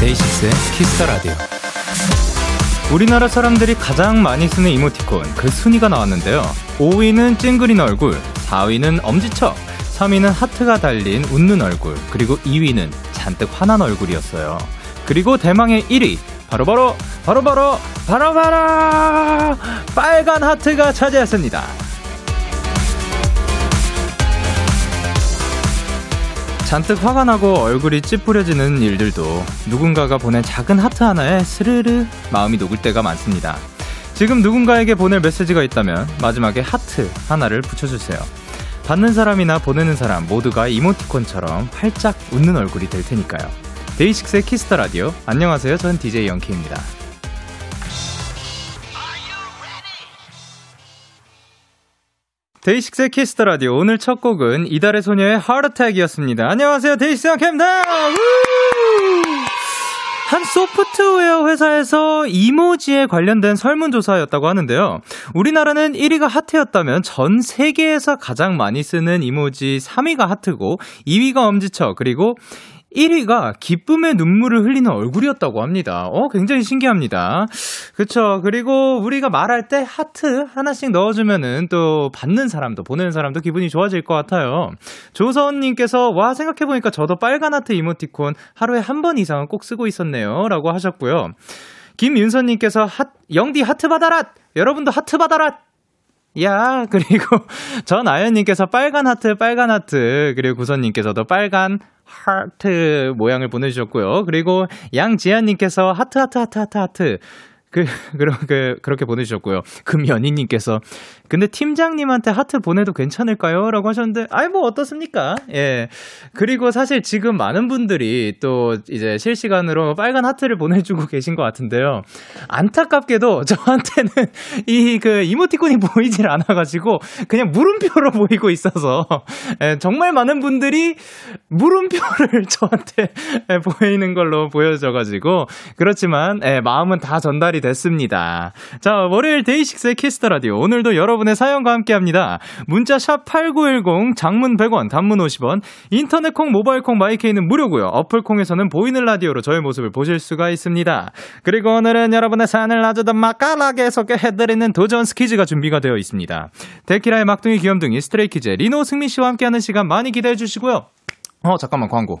데이식스의 Kiss the Radio. 우리나라 사람들이 가장 많이 쓰는 이모티콘 그 순위가 나왔는데요. 5위는 찡그린 얼굴, 4위는 엄지척, 3위는 하트가 달린 웃는 얼굴, 그리고 2위는 잔뜩 화난 얼굴이었어요. 그리고 대망의 1위 바로바로 바로바로 바로바로 빨간 하트가 차지했습니다. 잔뜩 화가 나고 얼굴이 찌푸려지는 일들도 누군가가 보낸 작은 하트 하나에 스르르 마음이 녹을 때가 많습니다. 지금 누군가에게 보낼 메시지가 있다면 마지막에 하트 하나를 붙여주세요. 받는 사람이나 보내는 사람 모두가 이모티콘처럼 활짝 웃는 얼굴이 될 테니까요. 데이식스의 Kiss the Radio. 안녕하세요. 전 DJ 영케이입니다. 데이식스의 Kiss the Radio. 오늘 첫 곡은 이달의 소녀의 Heart Attack이었습니다. 안녕하세요. 데이식스 영케이입니다. 한 소프트웨어 회사에서 이모지에 관련된 설문조사였다고 하는데요. 우리나라는 1위가 하트였다면 전 세계에서 가장 많이 쓰는 이모지 3위가 하트고 2위가 엄지척 그리고 1위가 기쁨의 눈물을 흘리는 얼굴이었다고 합니다. 어, 굉장히 신기합니다. 그쵸. 그리고 우리가 말할 때 하트 하나씩 넣어주면은 또 받는 사람도, 보내는 사람도 기분이 좋아질 것 같아요. 조서원님께서, 와, 생각해보니까 저도 빨간 하트 이모티콘 하루에 한 번 이상은 꼭 쓰고 있었네요. 라고 하셨고요. 김윤선님께서, 하, 영디 하트 받아라! 여러분도 하트 받아라! 야, 그리고 전아연님께서 빨간 하트, 빨간 하트, 그리고 구선님께서도 빨간 하트 모양을 보내주셨고요. 그리고 양지아님께서 하트, 하트, 하트, 하트, 하트. 그, 그렇게, 그렇게 보내주셨고요. 금연희님께서, 근데 팀장님한테 하트 보내도 괜찮을까요? 라고 하셨는데, 아이, 뭐, 어떻습니까? 예. 그리고 사실 지금 많은 분들이 또 이제 실시간으로 빨간 하트를 보내주고 계신 것 같은데요. 안타깝게도 저한테는 이 그 이모티콘이 보이질 않아가지고, 그냥 물음표로 보이고 있어서, 예, 정말 많은 분들이 물음표를 저한테 예, 보이는 걸로 보여져가지고, 그렇지만, 예, 마음은 다 전달이 됐습니다. 자, 월요일 데이식스의 Kiss the Radio. 오늘도 여러분의 사연과 함께 합니다. 문자 샵8910 장문 100원, 단문 50원, 인터넷 콩, 모바일 콩, 마이케이는 무료고요. 어플 콩에서는 보이는 라디오로 저의 모습을 보실 수가 있습니다. 그리고 오늘은 여러분의 사연을 아주 더 맛깔나게 소개해 드리는 도전 스키즈가 준비가 되어 있습니다. 데키라의 막둥이 귀염둥이 스트레이키즈 리노 승민 씨와 함께하는 시간 많이 기대해 주시고요. 어, 잠깐만 광고.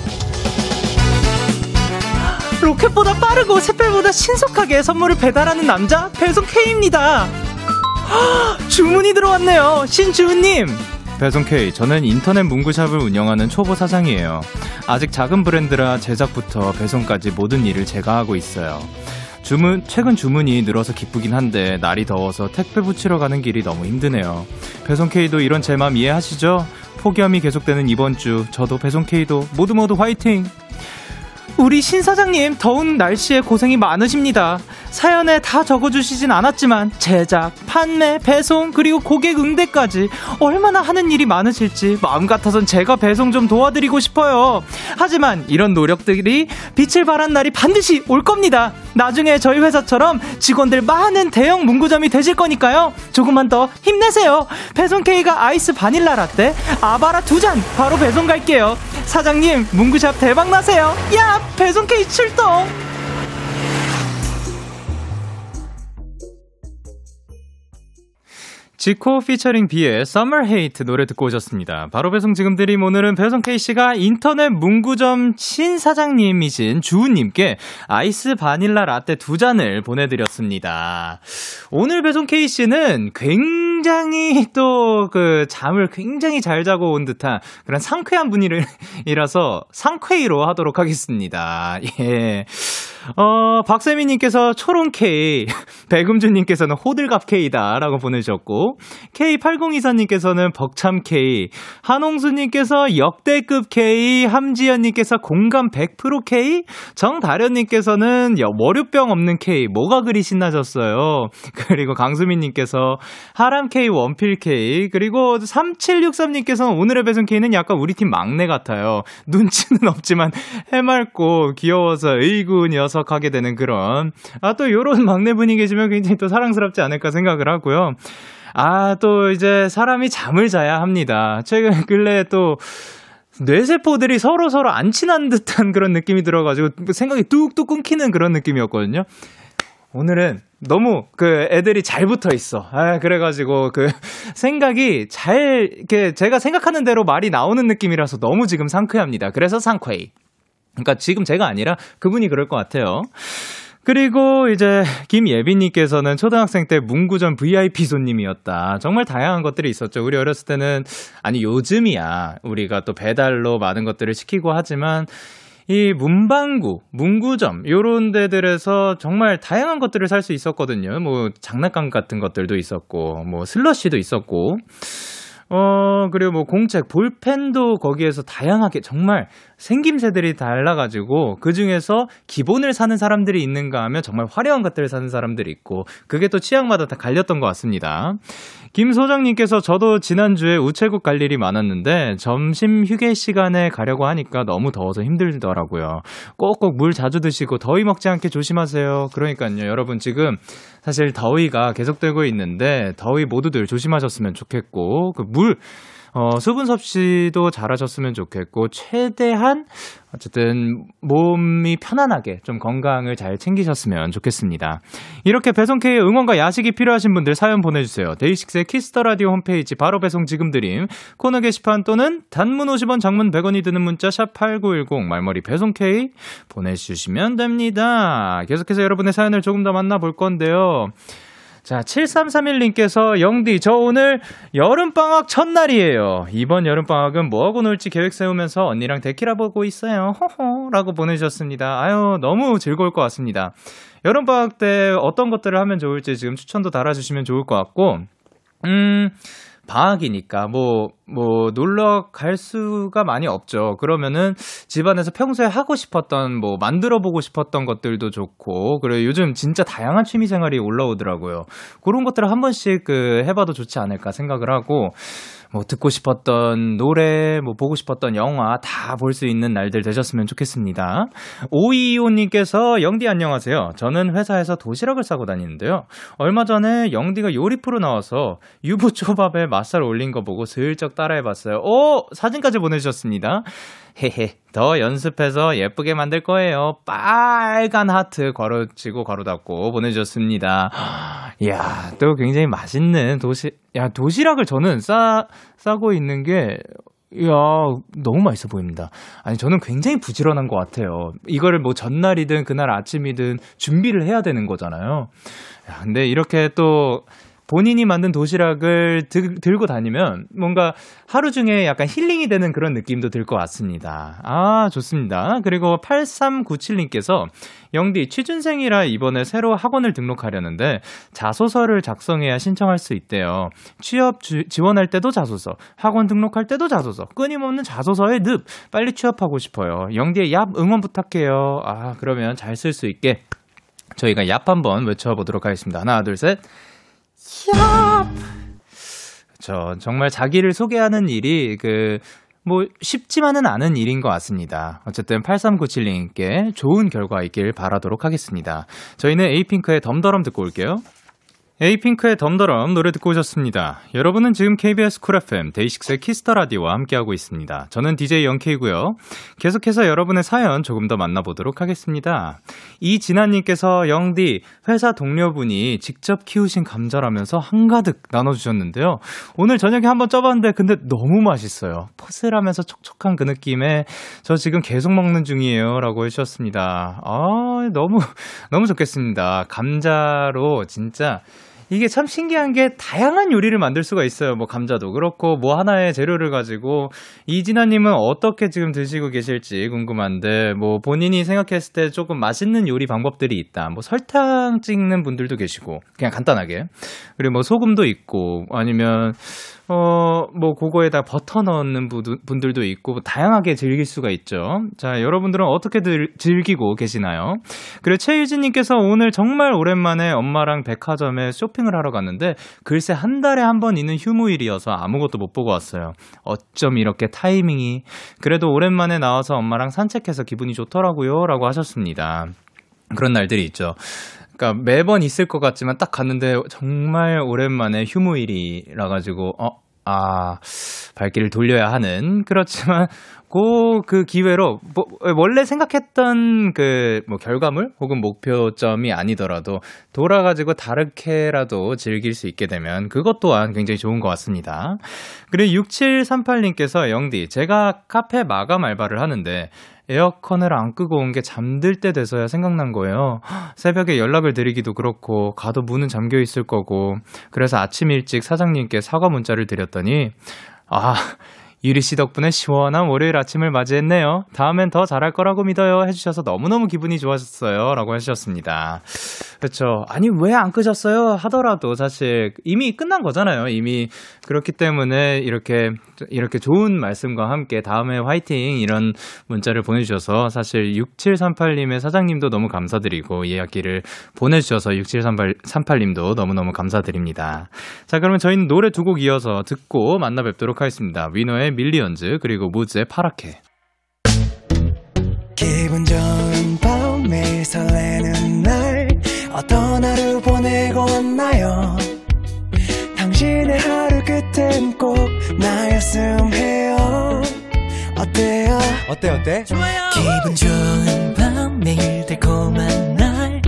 로켓보다 빠르고 샛별보다 신속하게 선물을 배달하는 남자 배송 K입니다. 주문이 들어왔네요. 신주은님. 배송 K, 저는 인터넷 문구샵을 운영하는 초보 사장이에요. 아직 작은 브랜드라 제작부터 배송까지 모든 일을 제가 하고 있어요. 주문, 최근 주문이 늘어서 기쁘긴 한데 날이 더워서 택배 붙이러 가는 길이 너무 힘드네요. 배송 K도 이런 제맘 이해하시죠? 폭염이 계속되는 이번 주 저도 배송 K도 모두 모두 화이팅! 우리 신 사장님 더운 날씨에 고생이 많으십니다. 사연에 다 적어주시진 않았지만 제작, 판매, 배송 그리고 고객 응대까지 얼마나 하는 일이 많으실지 마음 같아선 제가 배송 좀 도와드리고 싶어요. 하지만 이런 노력들이 빛을 발한 날이 반드시 올 겁니다. 나중에 저희 회사처럼 직원들 많은 대형 문구점이 되실 거니까요. 조금만 더 힘내세요. 배송 K가 아이스 바닐라 라떼, 아바라 두 잔 바로 배송 갈게요. 사장님 문구샵 대박 나세요. 야 배송 K 출동. 지코 피처링 비의 Summer Hate 노래 듣고 오셨습니다. 바로 배송 지금 드림 오늘은 배송 K씨가 인터넷 문구점 신사장님이신 주우님께 아이스 바닐라 라떼 두 잔을 보내드렸습니다. 오늘 배송 K씨는 굉장히 또 그 잠을 굉장히 잘 자고 온 듯한 그런 상쾌한 분위기라서 상쾌이로 하도록 하겠습니다. 예. 어, 박세미님께서 초롱K, 백음주님께서는 호들갑K다라고 보내주셨고, K8024님께서는 벅참K, 한홍수님께서 역대급 K, 함지연님께서 공감 100%K, 정다련님께서는 월요병 없는 K, 뭐가 그리 신나졌어요. 그리고 강수민님께서 하람K, 원필K, 그리고 3763님께서는 오늘의 배송 K는 약간 우리 팀 막내 같아요. 눈치는 없지만 해맑고 귀여워서 의구 녀석하게 되는 그런, 아, 또 요런 막내분이 계시면 굉장히 또 사랑스럽지 않을까 생각을 하고요. 아, 또 이제 사람이 잠을 자야 합니다. 최근 근래 또 뇌세포들이 서로 서로 안 친한 듯한 그런 느낌이 들어가지고 생각이 뚝뚝 끊기는 그런 느낌이었거든요. 오늘은 너무 그 애들이 잘 붙어 있어. 아, 그래가지고 그 생각이 잘, 이렇게 제가 생각하는 대로 말이 나오는 느낌이라서 너무 지금 상쾌합니다. 그래서 상쾌이. 그러니까 지금 제가 아니라 그분이 그럴 것 같아요. 그리고 이제 김예빈님께서는 초등학생 때 문구점 VIP 손님이었다. 정말 다양한 것들이 있었죠. 우리 어렸을 때는 아니 요즘이야 우리가 또 배달로 많은 것들을 시키고 하지만 이 문방구, 문구점 요런 데들에서 정말 다양한 것들을 살 수 있었거든요. 뭐 장난감 같은 것들도 있었고 뭐 슬러시도 있었고 어, 그리고 뭐 공책, 볼펜도 거기에서 다양하게 정말 생김새들이 달라가지고 그 중에서 기본을 사는 사람들이 있는가 하면 정말 화려한 것들을 사는 사람들이 있고 그게 또 취향마다 다 갈렸던 것 같습니다. 김소장님께서 저도 지난주에 우체국 갈 일이 많았는데 점심 휴게 시간에 가려고 하니까 너무 더워서 힘들더라고요. 꼭꼭 물 자주 드시고 더위 먹지 않게 조심하세요. 그러니까요. 여러분 지금 사실 더위가 계속되고 있는데 더위 모두들 조심하셨으면 좋겠고 그 물 어, 수분 섭취도 잘하셨으면 좋겠고, 최대한, 어쨌든, 몸이 편안하게 좀 건강을 잘 챙기셨으면 좋겠습니다. 이렇게 배송K의 응원과 야식이 필요하신 분들 사연 보내주세요. 데이식스의 Kiss the Radio 홈페이지 바로 배송 지금 드림, 코너 게시판 또는 단문 50원, 장문 100원이 드는 문자 샵 8910 말머리 배송K 보내주시면 됩니다. 계속해서 여러분의 사연을 조금 더 만나볼 건데요. 자, 7331님께서 영디, 저 오늘 여름방학 첫날이에요. 이번 여름방학은 뭐하고 놀지 계획 세우면서 언니랑 데키라 보고 있어요. 호호. 라고 보내주셨습니다. 아유, 너무 즐거울 것 같습니다. 여름방학 때 어떤 것들을 하면 좋을지 지금 추천도 달아주시면 좋을 것 같고, 음, 방학이니까 뭐, 뭐, 놀러 갈 수가 많이 없죠. 그러면은 집안에서 평소에 하고 싶었던 뭐, 만들어 보고 싶었던 것들도 좋고, 그리고 요즘 진짜 다양한 취미 생활이 올라오더라고요. 그런 것들을 한 번씩 그 해봐도 좋지 않을까 생각을 하고, 뭐 듣고 싶었던 노래, 뭐 보고 싶었던 영화 다 볼 수 있는 날들 되셨으면 좋겠습니다. 오이오님께서 영디 안녕하세요. 저는 회사에서 도시락을 싸고 다니는데요. 얼마 전에 영디가 요리 프로 나와서 유부초밥에 맛살 올린 거 보고 슬쩍 따라해봤어요. 오 사진까지 보내주셨습니다. 헤헤 더 연습해서 예쁘게 만들 거예요. 빨간 하트 괄호치고 괄호 닫고 보내주셨습니다. 이야 또 굉장히 맛있는 도시 야 도시락을 저는 싸 싸고 있는 게 이야, 너무 맛있어 보입니다. 아니, 저는 굉장히 부지런한 것 같아요. 이거를 뭐 전날이든 그날 아침이든 준비를 해야 되는 거잖아요. 야, 근데 이렇게 또 본인이 만든 도시락을 드, 들고 다니면 뭔가 하루 중에 약간 힐링이 되는 그런 느낌도 들 것 같습니다. 아, 좋습니다. 그리고 8397님께서 영디 취준생이라 이번에 새로 학원을 등록하려는데 자소서를 작성해야 신청할 수 있대요. 취업 주, 지원할 때도 자소서, 학원 등록할 때도 자소서, 끊임없는 자소서의 늪. 빨리 취업하고 싶어요. 영디의 얍 응원 부탁해요. 아, 그러면 잘 쓸 수 있게 저희가 얍 한번 외쳐보도록 하겠습니다. 하나, 둘, 셋. 야! 저 정말 자기를 소개하는 일이 그 뭐 쉽지만은 않은 일인 것 같습니다. 어쨌든 8397님께 좋은 결과 있길 바라도록 하겠습니다. 저희는 에이핑크의 덤더럼 듣고 올게요. 에이핑크의 덤더럼 노래 듣고 오셨습니다. 여러분은 지금 KBS 쿨 FM 데이식스의 Kiss the Radio와 함께하고 있습니다. 저는 DJ 영케이고요. 계속해서 여러분의 사연 조금 더 만나보도록 하겠습니다. 이진아님께서 영디 회사 동료분이 직접 키우신 감자라면서 한가득 나눠주셨는데요. 오늘 저녁에 한번 쪄봤는데 근데 너무 맛있어요. 포슬하면서 촉촉한 그 느낌에 저 지금 계속 먹는 중이에요라고 해주셨습니다. 아 너무 너무 좋겠습니다. 감자로 진짜 이게 참 신기한 게 다양한 요리를 만들 수가 있어요. 뭐 감자도 그렇고 뭐 하나의 재료를 가지고 이진아님은 어떻게 지금 드시고 계실지 궁금한데 뭐 본인이 생각했을 때 조금 맛있는 요리 방법들이 있다. 뭐 설탕 찍는 분들도 계시고 그냥 간단하게 그리고 뭐 소금도 있고 아니면 어, 뭐, 그거에다 버터 넣는 분들도 있고, 뭐 다양하게 즐길 수가 있죠. 자, 여러분들은 어떻게 들, 즐기고 계시나요? 그리고 최유진님께서 오늘 정말 오랜만에 엄마랑 백화점에 쇼핑을 하러 갔는데, 글쎄 한 달에 한 번 있는 휴무일이어서 아무것도 못 보고 왔어요. 어쩜 이렇게 타이밍이. 그래도 오랜만에 나와서 엄마랑 산책해서 기분이 좋더라고요. 라고 하셨습니다. 그런 날들이 있죠. 그러니까 매번 있을 것 같지만 딱 갔는데 정말 오랜만에 휴무일이라 가지고 어, 아, 발길을 돌려야 하는. 그렇지만 고 그 기회로 뭐, 원래 생각했던 그 뭐 결과물 혹은 목표점이 아니더라도 돌아가지고 다르게라도 즐길 수 있게 되면 그것 또한 굉장히 좋은 것 같습니다. 그리고 6738님께서 영디 제가 카페 마감 알바를 하는데 에어컨을 안 끄고 온 게 잠들 때 돼서야 생각난 거예요. 새벽에 연락을 드리기도 그렇고, 가도 문은 잠겨 있을 거고, 그래서 아침 일찍 사장님께 사과 문자를 드렸더니, 아, 유리 씨 덕분에 시원한 월요일 아침을 맞이했네요. 다음엔 더 잘할 거라고 믿어요. 해주셔서 너무너무 기분이 좋았어요. 라고 해주셨습니다. 그렇죠. 아니, 왜 안 끄셨어요? 하더라도 사실 이미 끝난 거잖아요. 이미 그렇기 때문에 이렇게, 이렇게 좋은 말씀과 함께 다음에 화이팅 이런 문자를 보내주셔서 사실 6738님의 사장님도 너무 감사드리고 이야기를 보내주셔서 6738님도 너무너무 감사드립니다. 자, 그러면 저희는 노래 두 곡 이어서 듣고 만나 뵙도록 하겠습니다. 위너의 밀리언즈 그리고 무즈의 파랗게. 기분 좋은 밤 매일 설레는 날 어떤 하루 보내고 왔나요? 당신의 하루 끝엔 꼭 나였음 해요. 어때요? 어때 어때? 좋아요. 기분 좋은 밤 매일 달콤한 날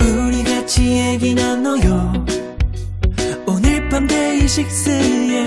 우리 같이 얘기 나눠요. 오늘 밤 데이식스의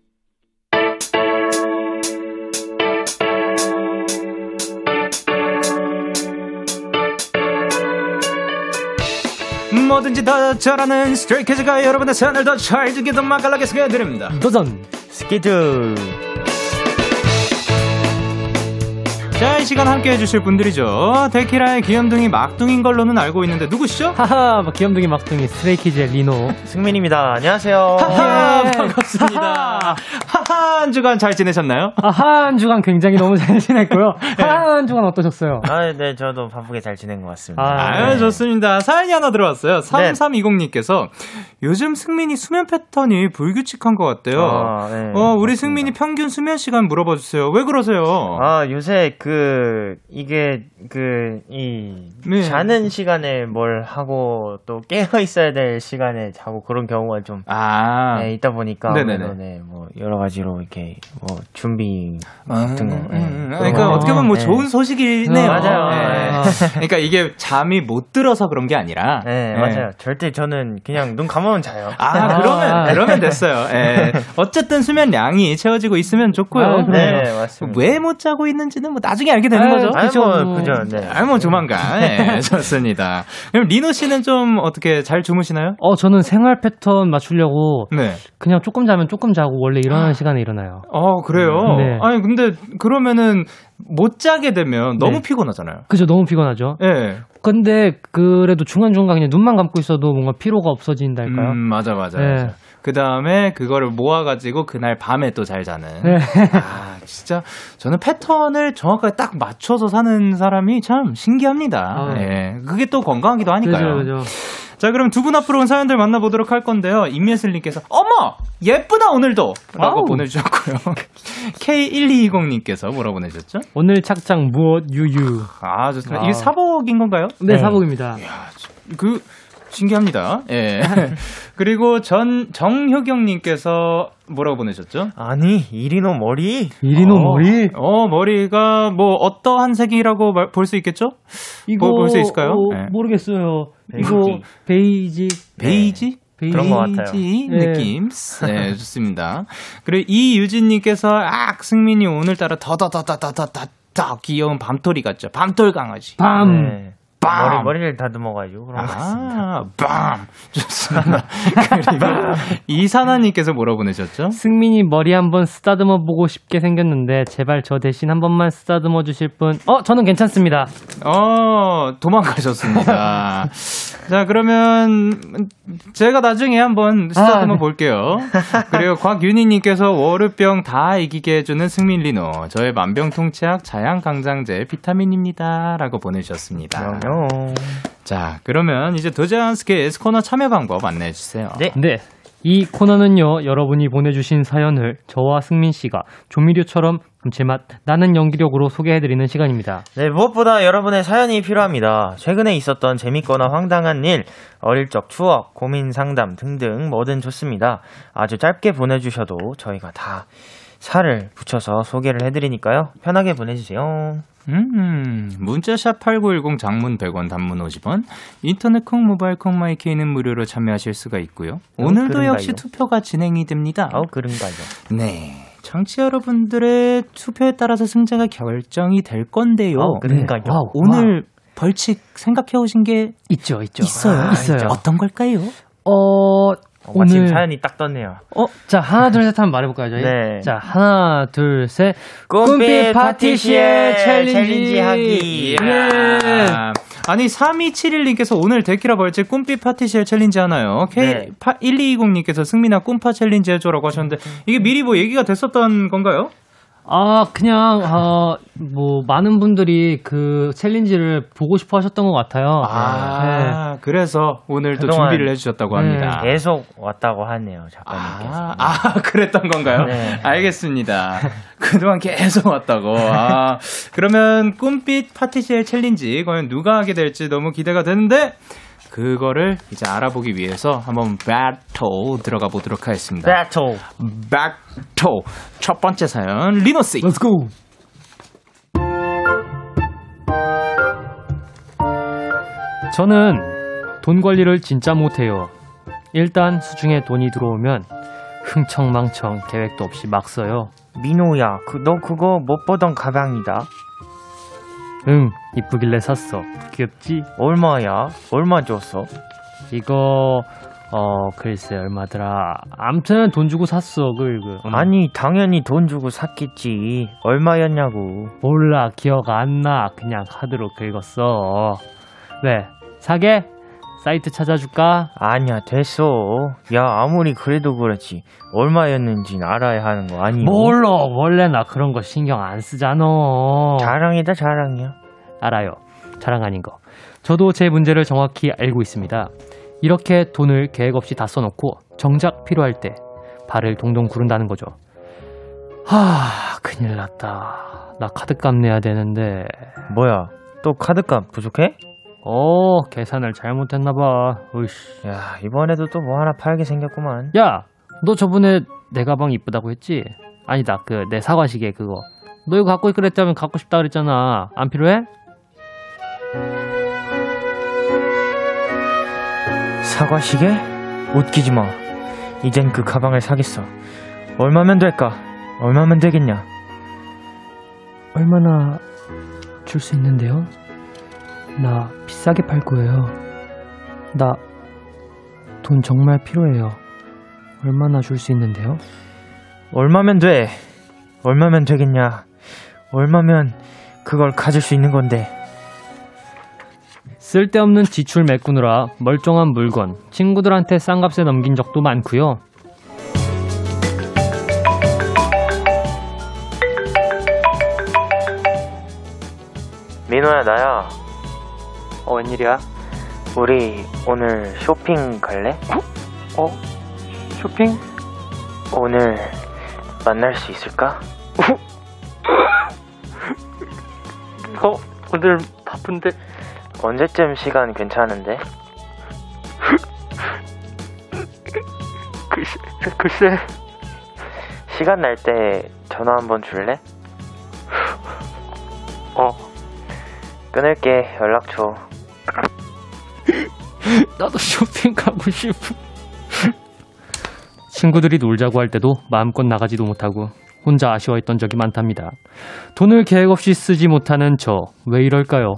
뭐든지 더 잘하는 스트레이키즈가 여러분의 사연을 더 잘 듣게 더 맛깔나게 소개해드립니다. 도전 스키즈 자, 이 시간 함께 해주실 분들이죠. 데키라의 귀염둥이 막둥인 걸로는 알고 있는데 누구시죠? 하하, 귀염둥이 막둥이 스트레이키즈의 리노 승민입니다. 안녕하세요. 하하, 예. 반갑습니다. 하하, 한 주간 잘 지내셨나요? 아, 한 주간 굉장히 너무 잘 지냈고요. 네. 한 주간 어떠셨어요? 아, 네, 저도 바쁘게 잘 지낸 것 같습니다. 아, 네. 좋습니다. 사연이 하나 들어왔어요. 3320님께서 요즘 승민이 수면 패턴이 불규칙한 것 같대요. 아, 네, 어, 우리 맞습니다. 승민이 평균 수면 시간 물어봐 주세요. 왜 그러세요? 아, 요새 그 그, 이게, 그, 이, 네. 자는 시간에 뭘 하고 또 깨어 있어야 될 시간에 자고 그런 경우가 좀, 아. 네, 있다 보니까. 네네네. 네, 뭐, 여러 가지 로 이렇게, 뭐, 준비 같은 거. 네. 음, 음, 음. 그러니까 거. 어떻게 보면 뭐 네. 좋은 소식이네요. 맞아요. 네. 그러니까 이게 잠이 못 들어서 그런 게 아니라. 네, 맞아요. 절대 저는 그냥 눈 감으면 자요. 아, 그러면, 그러면 됐어요. 예. 어쨌든 수면량이 채워지고 있으면 좋고요. 아, 네, 맞습니다. 왜 못 자고 있는지는 뭐 나중에 알게 되는 아, 거죠. 그죠. 뭐, 그죠. 네. 아니, 뭐 조만간. 네, 좋습니다. 그럼 리노 씨는 좀 어떻게 잘 주무시나요? 어, 저는 생활 패턴 맞추려고 네. 그냥 조금 자면 조금 자고 원래 일어나는 아. 시간에 일어나요. 어, 그래요? 네. 아니, 근데 그러면은 못 자게 되면 너무 네. 피곤하잖아요. 그죠, 너무 피곤하죠. 예. 네. 근데 그래도 중간중간 그냥 눈만 감고 있어도 뭔가 피로가 없어진달까요? 음, 맞아, 맞아. 네. 맞아. 그 다음에 그거를 모아가지고 그날 밤에 또 잘 자는. 네. 아, 진짜 저는 패턴을 정확하게 딱 맞춰서 사는 사람이 참 신기합니다. 아, 네. 그게 또 건강하기도 하니까요. 그죠, 그죠. 자, 그럼 두 분 앞으로 온 사연들 만나보도록 할 건데요. 임예슬님께서, 어머! 예쁘다, 오늘도! 라고 아우. 보내주셨고요. K1220님께서 뭐라고 보내셨죠? 오늘 착장 무엇 유유. 아, 좋습니다. 아. 이게 사복인 건가요? 네, 네. 사복입니다. 이야, 그, 신기합니다. 예. 그리고 전 정효경님께서 뭐라고 보내셨죠? 아니 이리노 머리. 이리노 어, 머리. 어 머리가 뭐 어떠한 색이라고 볼 수 있겠죠? 이거 볼 수 있을까요? 어, 네. 모르겠어요. 베이지. 이거 베이지. 베이지? 네. 그런 것 같아요. 네. 느낌. 네, 좋습니다. 그리고 이유진님께서, 아, 승민이 오늘따라 더더더더더더더 귀여운 밤톨이 같죠? 밤톨 강아지. 밤. 네. 머리, 머리 를 다듬어가지고 그런 거 아, 빰! 좋습니다. 그리고 이사나님께서 뭐라 보내셨죠? 승민이 머리 한번 쓰다듬어 보고 싶게 생겼는데 제발 저 대신 한 번만 쓰다듬어 주실 분. 어, 저는 괜찮습니다. 어, 도망가셨습니다. 자, 그러면 제가 나중에 한번 쓰다듬어 아, 네. 볼게요. 그리고 곽윤희님께서 월요병 다 이기게 해주는 승민 리노. 저의 만병통치약 자양강장제 비타민입니다.라고 보내주셨습니다. 자, 그러면 이제 도자한스케 스 코너 참여 방법 안내해 주세요. 네. 네. 이 코너는요, 여러분이 보내주신 사연을 저와 승민 씨가 조미료처럼 감칠맛 나는 연기력으로 소개해드리는 시간입니다. 네, 무엇보다 여러분의 사연이 필요합니다. 최근에 있었던 재밌거나 황당한 일, 어릴 적 추억, 고민 상담 등등 뭐든 좋습니다. 아주 짧게 보내주셔도 저희가 다 살을 붙여서 소개를 해드리니까요. 편하게 보내주세요. 음, 문자샵 8910 장문 100원, 단문 50원, 인터넷 콩, 모바일 콩, 마이케이는 무료로 참여하실 수가 있고요. 어, 오늘도 그런가요? 역시 투표가 진행이 됩니다. 어, 그런가요? 네. 청취 여러분들의 투표에 따라서 승자가 결정이 될 건데요. 어, 그런가요? 네. 오늘 와. 벌칙 생각해 오신 게 있죠, 있죠. 있어요. 아, 있어요. 어떤 걸까요? 어, 어, 오늘 사연이 딱 떴네요. 어, 자 하나 둘 셋 한번 말해볼까요 저희? 네. 자 하나 둘 셋. 꿈빛 파티시엘 챌린지, 챌린지 하기. 예. 아니 3271님께서 오늘 데키라 벌칙 꿈빛 파티시엘 챌린지 하나요? K1220님께서 승민아 꿈파 챌린지 해줘라고 하셨는데 이게 미리 뭐 얘기가 됐었던 건가요? 아, 그냥, 어, 뭐, 많은 분들이 그 챌린지를 보고 싶어 하셨던 것 같아요. 아, 네. 그래서 오늘 또 준비를 해주셨다고 합니다. 네. 계속 왔다고 하네요, 작가님께서. 아, 아 그랬던 건가요? 네. 알겠습니다. 그동안 계속 왔다고. 아, 그러면 꿈빛 파티시엘 챌린지, 과연 누가 하게 될지 너무 기대가 되는데, 그거를 이제 알아보기 위해서 한번 배틀 들어가 보도록 하겠습니다. 배틀. 첫 번째 사연 리노 씨. Let's go. 저는 돈 관리를 진짜 못해요. 일단 수중에 돈이 들어오면 흥청망청 계획도 없이 막 써요. 민호야, 그, 너 그거 못 보던 가방이다. 응, 이쁘길래 샀어. 귀엽지? 얼마야? 얼마 줬어? 이거 어 글쎄 얼마더라. 암튼 돈 주고 샀어 그 그. 응. 아니 당연히 돈 주고 샀겠지. 얼마였냐고. 몰라 기억 안 나. 그냥 카드로 긁었어. 왜 사게? 사이트 찾아줄까? 아니야 됐어. 야 아무리 그래도 그렇지 얼마였는지 알아야 하는 거 아니? 몰라 원래 나 그런 거 신경 안 쓰잖아. 자랑이다 자랑이야. 알아요. 자랑 아닌 거. 저도 제 문제를 정확히 알고 있습니다. 이렇게 돈을 계획 없이 다 써놓고 정작 필요할 때 발을 동동 구른다는 거죠. 하, 큰일 났다. 나 카드값 내야 되는데. 뭐야? 또 카드값 부족해? 어, 계산을 잘못했나봐. 으이씨. 야, 이번에도 또 뭐 하나 팔게 생겼구만. 야, 너 저번에 내 가방 이쁘다고 했지? 아니다, 그, 내 사과 시계 그거. 너 이거 갖고 있그랬다면 갖고 싶다 그랬잖아. 안 필요해? 사과 시계? 웃기지 마. 이젠 그 가방을 사겠어. 얼마면 될까? 얼마면 되겠냐? 얼마나 줄 수 있는데요? 나 비싸게 팔 거예요. 나 돈 정말 필요해요. 얼마나 줄 수 있는데요? 얼마면 돼? 얼마면 되겠냐? 얼마면 그걸 가질 수 있는 건데? 쓸데없는 지출 메꾸느라 멀쩡한 물건 친구들한테 싼 값에 넘긴 적도 많고요. 민호야 나야 어 웬일이야? 우리 오늘 쇼핑 갈래? 어? 쇼핑? 오늘 만날 수 있을까? 어? 오늘 바쁜데 언제쯤 시간 괜찮은데? 글쎄, 글쎄. 시간 날 때 전화 한번 줄래? 어. 끊을게. 연락 줘. 나도 쇼핑 가고 싶어. 친구들이 놀자고 할 때도 마음껏 나가지도 못하고 혼자 아쉬워했던 적이 많답니다. 돈을 계획 없이 쓰지 못하는 저, 왜 이럴까요?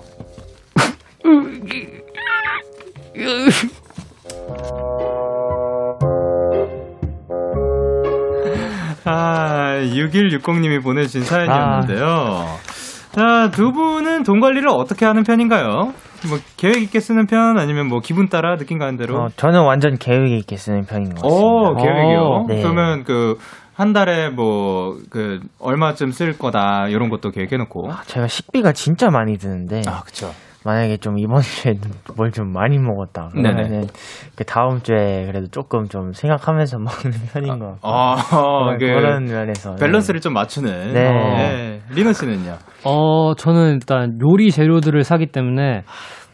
아, 6160님이 보내주신 사연이었는데요. 아. 자, 두 분은 돈 관리를 어떻게 하는 편인가요? 뭐 계획 있게 쓰는 편 아니면 뭐 기분 따라 느낌 가는 대로? 어, 저는 완전 계획 있게 쓰는 편인 것 같습니다. 오, 계획이요? 어, 네. 그러면 그 한 달에 뭐 그 얼마쯤 쓸 거다 이런 것도 계획해 놓고. 아, 제가 식비가 진짜 많이 드는데. 아, 그렇죠. 만약에 좀 이번 주에 뭘 좀 많이 먹었다 그러면은 그 다음 주에 그래도 조금 좀 생각하면서 먹는 편인 것 같고 아, 아, 그 그런 면에서 밸런스를 네. 좀 맞추는 네. 네. 리너 씨는요? 어 저는 일단 요리 재료들을 사기 때문에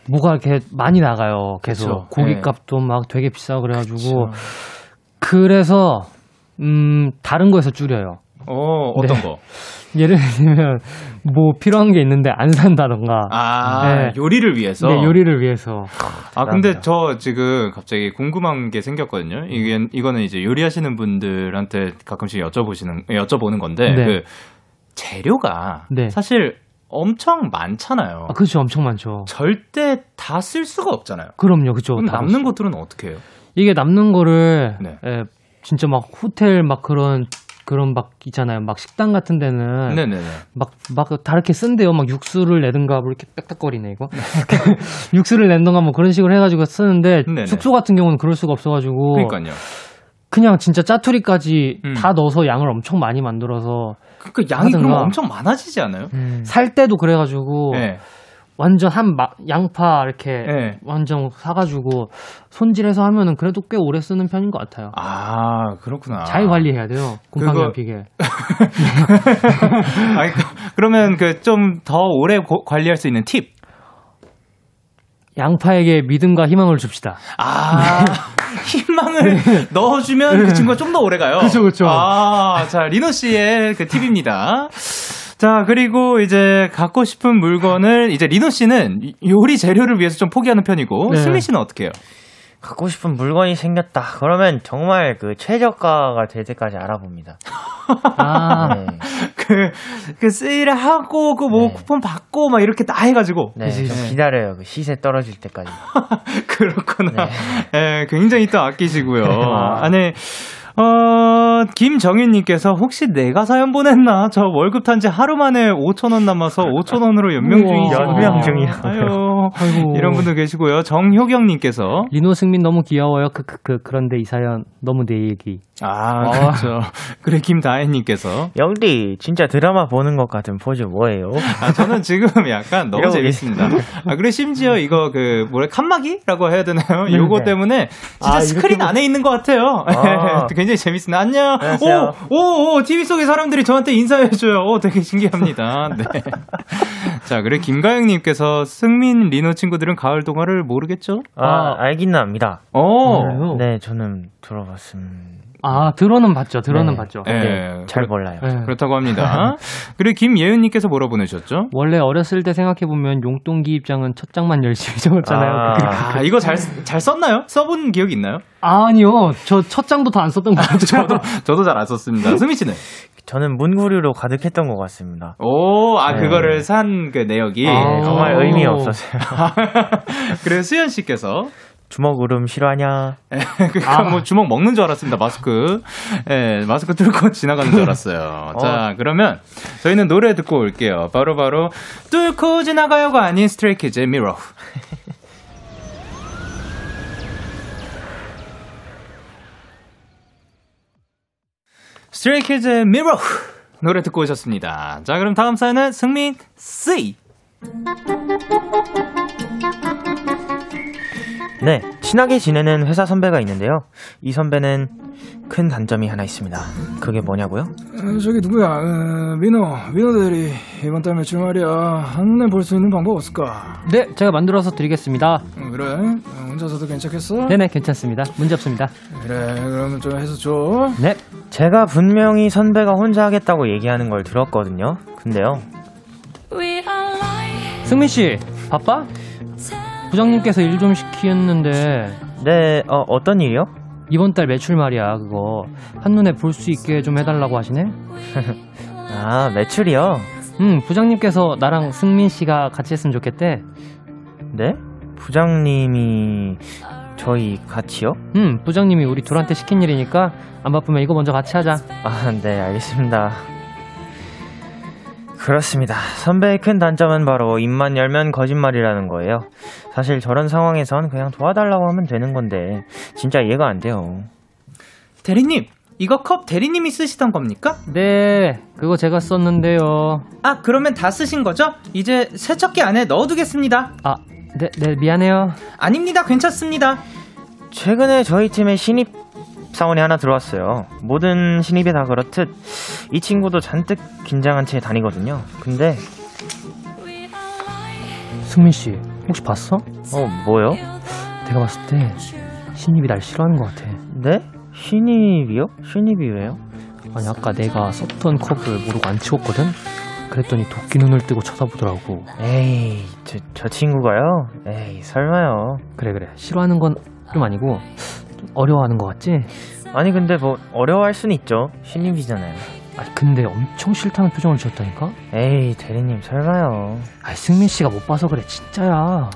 뭐가 이렇게 많이 나가요 계속. 고기값도 네. 막 되게 비싸고 그래가지고 그쵸. 그래서 음 다른 거에서 줄여요. 어 어떤 네. 거? 예를 들면 뭐 필요한 게 있는데 안 산다던가. 아 네. 요리를 위해서. 네 요리를 위해서. 아 근데 저 지금 갑자기 궁금한 게 생겼거든요. 이게 이거는 이제 요리하시는 분들한테 가끔씩 여쭤보시는 여쭤보는 건데 네. 그 재료가 네. 사실 엄청 많잖아요. 아, 그렇죠. 엄청 많죠. 절대 다 쓸 수가 없잖아요. 그럼요. 그렇죠. 그럼 남는 것들은 어떻게 해요? 이게 남는 거를 네. 예, 진짜 막 호텔 막 그런 그런 막 있잖아요. 막 식당 같은 데는 네네네. 막, 막 다르게 쓴대요. 막 육수를 내든가 뭐 이렇게 빽빽거리네, 이거. 육수를 낸던가 뭐 그런 식으로 해가지고 쓰는데 네네. 숙소 같은 경우는 그럴 수가 없어가지고. 그러니까요. 그냥 진짜 짜투리까지 음. 다 넣어서 양을 엄청 많이 만들어서. 그 양이 그럼 엄청 많아지지 않아요? 음. 살 때도 그래가지고. 네. 완전 한 마, 양파 이렇게 네. 완전 사가지고 손질해서 하면은 그래도 꽤 오래 쓰는 편인 것 같아요. 아 그렇구나. 잘 관리해야 돼요. 곰팡이 피게. 아니, 그러면 그 좀 더 오래 고, 관리할 수 있는 팁. 양파에게 믿음과 희망을 줍시다. 아, 희망을 네. 넣어주면 그 친구가 좀 더 오래 가요. 그렇죠, 그렇죠. 아, 자, 리노 씨의 그 팁입니다. 자, 그리고 이제 갖고 싶은 물건을 이제 리노 씨는 요리 재료를 위해서 좀 포기하는 편이고 네. 승민 씨는 어떻게 해요? 갖고 싶은 물건이 생겼다. 그러면 정말 그 최저가가 될 때까지 알아봅니다. 아, 네. 그, 그 세일을 하고, 그 뭐, 네. 쿠폰 받고, 막 이렇게 다 해가지고. 네, 좀 기다려요. 그 시세 떨어질 때까지. 그렇구나. 네. 네. 굉장히 또 아끼시고요. 아니, 어, 김정윤님께서 혹시 내가 사연 보냈나? 저 월급 탄 지 하루 만에 5천 원 남아서 5천 원으로 연명 중이죠. 연명 중이요. 아유, 아이고. 이런 분도 계시고요. 정효경님께서 리노 승민 너무 귀여워요. 그, 그, 그, 그런데 이 사연 너무 내 얘기. 아, 어. 그렇죠. 그래, 김다혜님께서. 영디, 진짜 드라마 보는 것 같은 포즈 뭐예요? 아, 저는 지금 약간 너무 재밌습니다. 아, 그래, 심지어 이거 그, 뭐래, 칸막이라고 해야 되나요? 네, 요거 네. 때문에 진짜 아, 스크린 안에 있는 것 같아요. 아. 굉장히 재밌습니다. 안녕. 안녕하세요. 오, 오, 오, TV 속의 사람들이 저한테 인사해줘요. 오, 되게 신기합니다. 네. 자, 그래, 김가영님께서 승민, 리노 친구들은 가을 동화를 모르겠죠? 아, 아. 알긴 합니다. 오. 네, 저는 들어봤습니다. 아, 들어는 봤죠. 들어는 네. 봤죠. 네. 네. 잘 몰라요. 네. 그렇다고 합니다. 그리고 김예은님께서 뭐라 보내셨죠? 원래 어렸을 때 생각해보면 용돈 기입장은 첫 장만 열심히 적었잖아요. 아, 아 이거 잘, 잘 썼나요? 써본 기억이 있나요? 아니요. 저 첫 장도 더 안 썼던 것 같아요. 저도, 저도 잘 안 썼습니다. 수미 씨는? 저는 문구류로 가득했던 것 같습니다. 오, 아, 네. 그거를 산 그 내역이? 네, 정말 의미 없었어요. 그래, 수현 씨께서? 주먹 으름 싫어하냐? 그러니까 아. 뭐 주먹 먹는 줄 알았습니다. 마스크. 예, 마스크 뚫고 지나가는 줄 알았어요. 어. 자, 그러면 저희는 노래 듣고 올게요. 바로 바로 뚫고 지나가요가 아닌 스트레이키즈의 미러. 스트레이키즈의 미러 노래 듣고 오셨습니다. 자, 그럼 다음 사연은 승민 C. 네, 친하게 지내는 회사 선배가 있는데요. 이 선배는 큰 단점이 하나 있습니다. 그게 뭐냐고요? 어, 저기 누구야? 어, 민호, 민호 대리. 이번 달 매출 말이야. 한눈에 볼 수 있는 방법 없을까? 네, 제가 만들어서 드리겠습니다. 어, 그래? 어, 혼자서도 괜찮겠어? 네네, 괜찮습니다. 문제 없습니다. 그래, 그러면 좀 해서 줘. 네. 제가 분명히 선배가 혼자 하겠다고 얘기하는 걸 들었거든요. 근데요. 승민 씨, 바빠? 부장님께서 일 좀 시키는데. 네, 어, 어떤 일이요? 이번 달 매출 말이야, 그거. 한눈에 볼 수 있게 좀 해달라고 하시네? 아, 매출이요? 응, 부장님께서 나랑 승민 씨가 같이 했으면 좋겠대. 네? 부장님이 저희 같이요? 응, 부장님이 우리 둘한테 시킨 일이니까 안 바쁘면 이거 먼저 같이 하자. 아, 네, 알겠습니다. 그렇습니다. 선배의 큰 단점은 바로 입만 열면 거짓말이라는 거예요. 사실 저런 상황에선 그냥 도와달라고 하면 되는 건데 진짜 이해가 안 돼요. 대리님, 이거 컵 대리님이 쓰시던 겁니까? 네, 그거 제가 썼는데요. 아, 그러면 다 쓰신 거죠? 이제 세척기 안에 넣어두겠습니다. 아, 네, 네, 미안해요. 아닙니다. 괜찮습니다. 최근에 저희 팀에 신입 사원이 하나 들어왔어요. 모든 신입이 다 그렇듯 이 친구도 잔뜩 긴장한 채 다니거든요. 근데 승민 씨 혹시 봤어? 어 뭐요? 내가 봤을 때 신입이 날 싫어하는 것 같아. 네? 신입이요? 신입이 왜요? 아니 아까 내가 썼던 컵을 모르고 안 치웠거든. 그랬더니 도끼 눈을 뜨고 쳐다보더라고. 에이 저, 저 친구가요? 에이 설마요. 그래 그래 싫어하는 건 좀 아니고 좀 어려워하는 것 같지? 아니 근데 뭐 어려워할 순 있죠. 신입이잖아요. 아니 근데 엄청 싫다는 표정을 지었다니까? 에이 대리님 설마요. 아니 승민 씨가 못 봐서 그래 진짜야.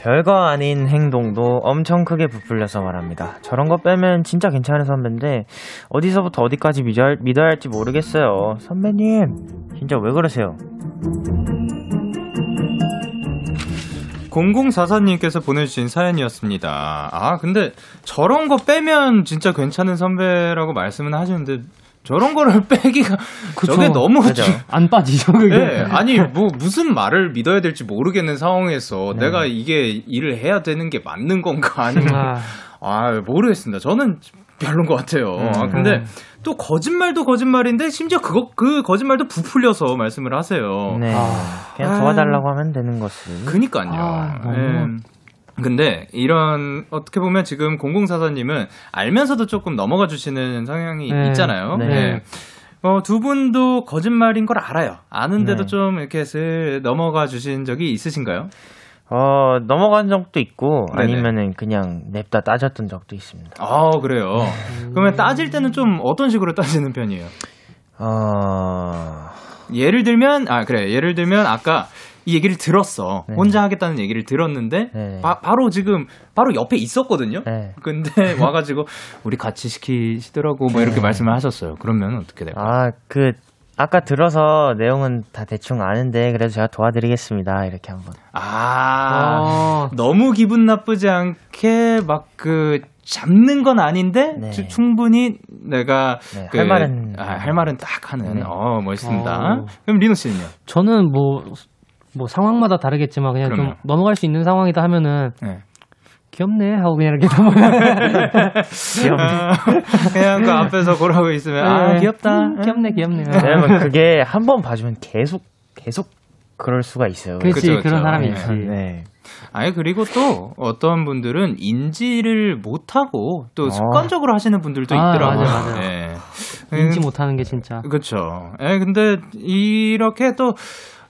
별거 아닌 행동도 엄청 크게 부풀려서 말합니다. 저런 거 빼면 진짜 괜찮은 선배인데 어디서부터 어디까지 믿어야, 믿어야 할지 모르겠어요. 선배님 진짜 왜 그러세요? 0044님께서 보내주신 사연이었습니다. 아, 근데 저런 거 빼면 진짜 괜찮은 선배라고 말씀은 하시는데 저런 거를 빼기가 그쵸. 저게 너무 안 빠지죠 그게. 네, 아니 뭐 무슨 말을 믿어야 될지 모르겠는 상황에서 네. 내가 이게 일을 해야 되는 게 맞는 건가 아니면 아, 아 모르겠습니다. 저는 별론 것 같아요. 음. 아, 근데 또 거짓말도 거짓말인데 심지어 그거 그 거짓말도 부풀려서 말씀을 하세요. 네. 아, 그냥 도와달라고 아, 하면 되는 것을. 그니까요. 아, 네. 근데 이런 어떻게 보면 지금 0044님은 알면서도 조금 넘어가 주시는 성향이 네. 있잖아요. 네. 네. 어, 두 분도 거짓말인 걸 알아요. 아는데도 네. 좀 이렇게 슬 넘어가 주신 적이 있으신가요? 어, 넘어간 적도 있고, 네네. 아니면은 그냥 냅다 따졌던 적도 있습니다. 아, 그래요? 음... 그러면 따질 때는 좀 어떤 식으로 따지는 편이에요? 어... 예를 들면, 아, 그래. 예를 들면, 아까 이 얘기를 들었어. 네. 혼자 하겠다는 얘기를 들었는데, 네. 바, 로 지금, 바로 옆에 있었거든요? 네. 근데 와가지고, 우리 같이 시키시더라고, 뭐 이렇게 네. 말씀을 하셨어요. 그러면 어떻게 될까요? 아, 그, 아까 들어서 내용은 다 대충 아는데 그래도 제가 도와드리겠습니다. 이렇게 한번. 아, 어. 너무 기분 나쁘지 않게 막 그 잡는 건 아닌데 네. 충분히 내가 네, 그, 할 말은 아, 할 말은 딱 하는. 네. 어 멋있습니다. 어. 그럼 리노 씨는요? 저는 뭐뭐 뭐 상황마다 다르겠지만 그냥 그럼요. 좀 넘어갈 수 있는 상황이다 하면은 네. 귀엽네 하고 그냥 이렇게 넘어가. 귀엽네. 그냥 그 앞에서 고라고 있으면 아 네. 귀엽다. 음, 귀엽네 귀엽네. 왜냐면 그게 한 번 봐주면 계속 계속 그럴 수가 있어요. 그렇지 그쵸, 그런 사람이 네. 있지. 네. 아니 그리고 또 어떤 분들은 인지를 못하고 또 어. 습관적으로 하시는 분들도 아, 있더라고요. 맞아, 맞아. 네. 인지 못하는 게 진짜. 그렇죠. 예, 근데 이렇게 또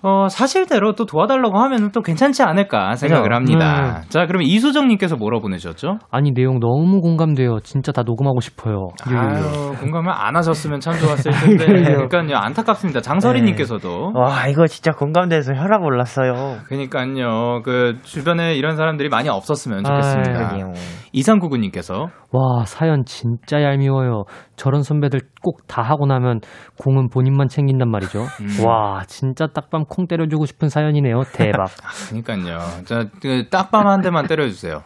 어, 사실대로 또 도와달라고 하면 또 괜찮지 않을까 생각을? 합니다. 음. 자, 그러면 이수정님께서 뭐라 보내셨죠? 아니, 내용 너무 공감돼요. 진짜 다 녹음하고 싶어요. 아유, 공감을 안 하셨으면 참 좋았을 텐데. 그러니까요, 안타깝습니다. 장설이님께서도. 네. 와, 이거 진짜 공감돼서 혈압 올랐어요. 그러니까요, 그 주변에 이런 사람들이 많이 없었으면 좋겠습니다. 아, 이상구구님께서. 와, 사연 진짜 얄미워요. 저런 선배들 꼭 다 하고 나면 공은 본인만 챙긴단 말이죠. 음. 와, 진짜 딱밤 콩 때려주고 싶은 사연이네요. 대박. 아, 그니까요. 자, 그 딱밤 한 대만 때려주세요.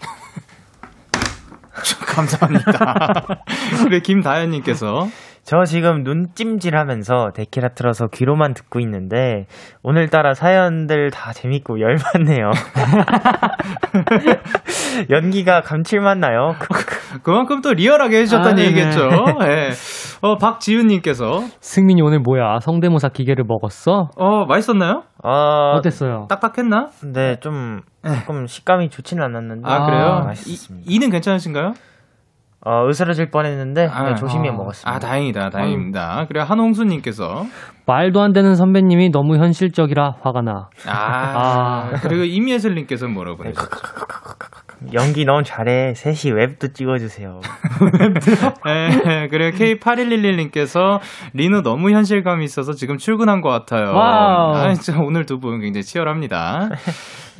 감사합니다. 그래, 김다현님께서. 저 지금 눈찜질 하면서 데키라 틀어서 귀로만 듣고 있는데, 오늘따라 사연들 다 재밌고 열받네요. 연기가 감칠맛 나요. 그만큼 또 리얼하게 해주셨다는 아, 얘기겠죠. 네. 어, 박지윤님께서. 승민이 오늘 뭐야? 성대모사 기계를 먹었어? 어, 맛있었나요? 어, 어땠어요? 딱딱했나? 네, 좀, 조금 식감이 좋지는 않았는데. 아, 그래요? 아, 맛있습니다. 이, 이는 괜찮으신가요? 어, 으스러질 뻔했는데 아, 네, 조심히 어. 먹었습니다. 아 다행이다, 다행입니다. 음. 그리고 한홍수님께서 말도 안 되는 선배님이 너무 현실적이라 화가 나. 아, 아. 그리고 임예슬님께서 뭐라고 보내셨죠? 연기 너무 잘해. 셋이 웹드 찍어주세요. 네, 그리고 K8111님께서 리노 너무 현실감이 있어서 지금 출근한 것 같아요. 와우. 아, 진짜 오늘 두 분 굉장히 치열합니다.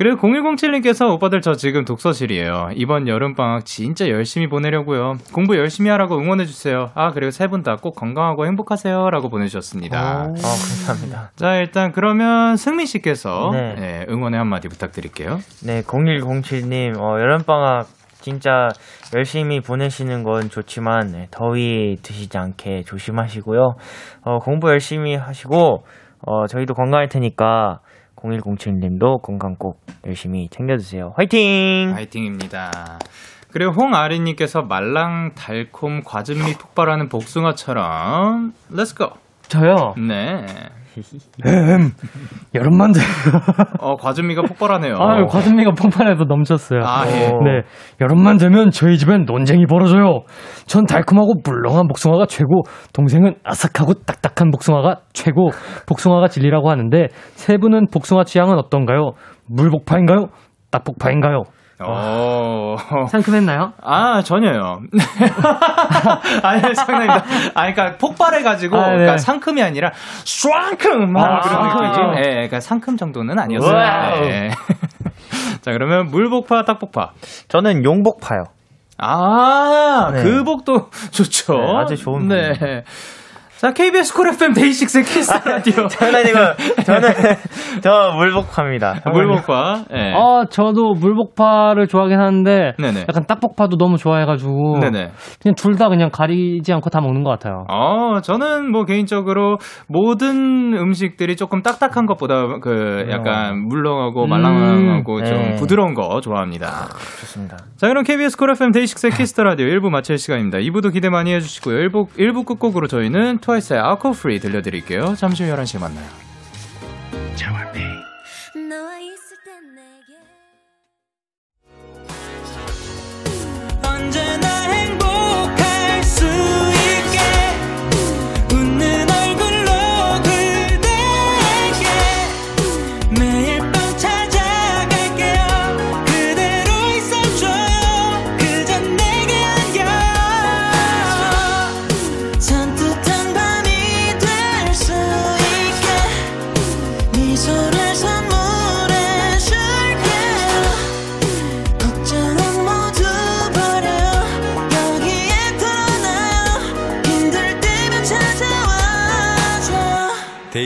그리고 0107님께서 오빠들 저 지금 독서실이에요. 이번 여름방학 진짜 열심히 보내려고요. 공부 열심히 하라고 응원해주세요. 아, 그리고 세 분 다 꼭 건강하고 행복하세요. 라고 보내주셨습니다. 어, 감사합니다. 자, 일단 그러면 승민씨께서 네. 네, 응원의 한마디 부탁드릴게요. 네, 0107님, 어, 여름방학 진짜 열심히 보내시는 건 좋지만 네, 더위 드시지 않게 조심하시고요. 어, 공부 열심히 하시고 어, 저희도 건강할 테니까 0107님도 건강 꼭 열심히 챙겨주세요. 화이팅! 화이팅입니다. 그리고 홍아리님께서 말랑 달콤 과즙미 폭발하는 복숭아처럼 let's go! 저요? 네. 음, 여름만 돼. 어, 과즙미가 폭발하네요. 아, 과즙미가 폭발해서 넘쳤어요. 아, 예. 네. 여름만 되면 저희 집엔 논쟁이 벌어져요. 전 달콤하고 물렁한 복숭아가 최고, 동생은 아삭하고 딱딱한 복숭아가 최고, 복숭아가 진리라고 하는데, 세 분은 복숭아 취향은 어떤가요? 물복파인가요? 딱복파인가요? 어. 상큼했나요? 아, 전혀요. 아니, 상당히. 아, 그러니까 폭발해가지고, 아, 네. 그러니까 상큼이 아니라! 막 아, 그런 느낌이죠. 예, 네, 그러니까 상큼 정도는 아니었어요. 네. 자, 그러면 물복파, 딱복파. 저는 용복파요. 아, 네. 그 복도 좋죠. 네, 아주 좋은. 네. 자, KBS 쿨 FM 데이식스 키스 라디오. 장난이고, 저는, 저 물복파입니다. 물복파. 네. 아, 저도 물복파를 좋아하긴 하는데, 네네. 약간 딱복파도 너무 좋아해가지고, 네네. 그냥 둘 다 그냥 가리지 않고 다 먹는 것 같아요. 어, 저는 뭐 개인적으로 모든 음식들이 조금 딱딱한 것보다 그 약간 음. 물렁하고 말랑하고 음, 좀 네. 부드러운 거 좋아합니다. 좋습니다. 자, 그럼 KBS 쿨 FM 데이식스 키스 라디오 1부 마칠 시간입니다. 2부도 기대 많이 해주시고요. 1부, 1부 끝곡으로 저희는 트와이스의 Alcohol-Free 들려드릴게요. 잠시 후 11시에 만나요.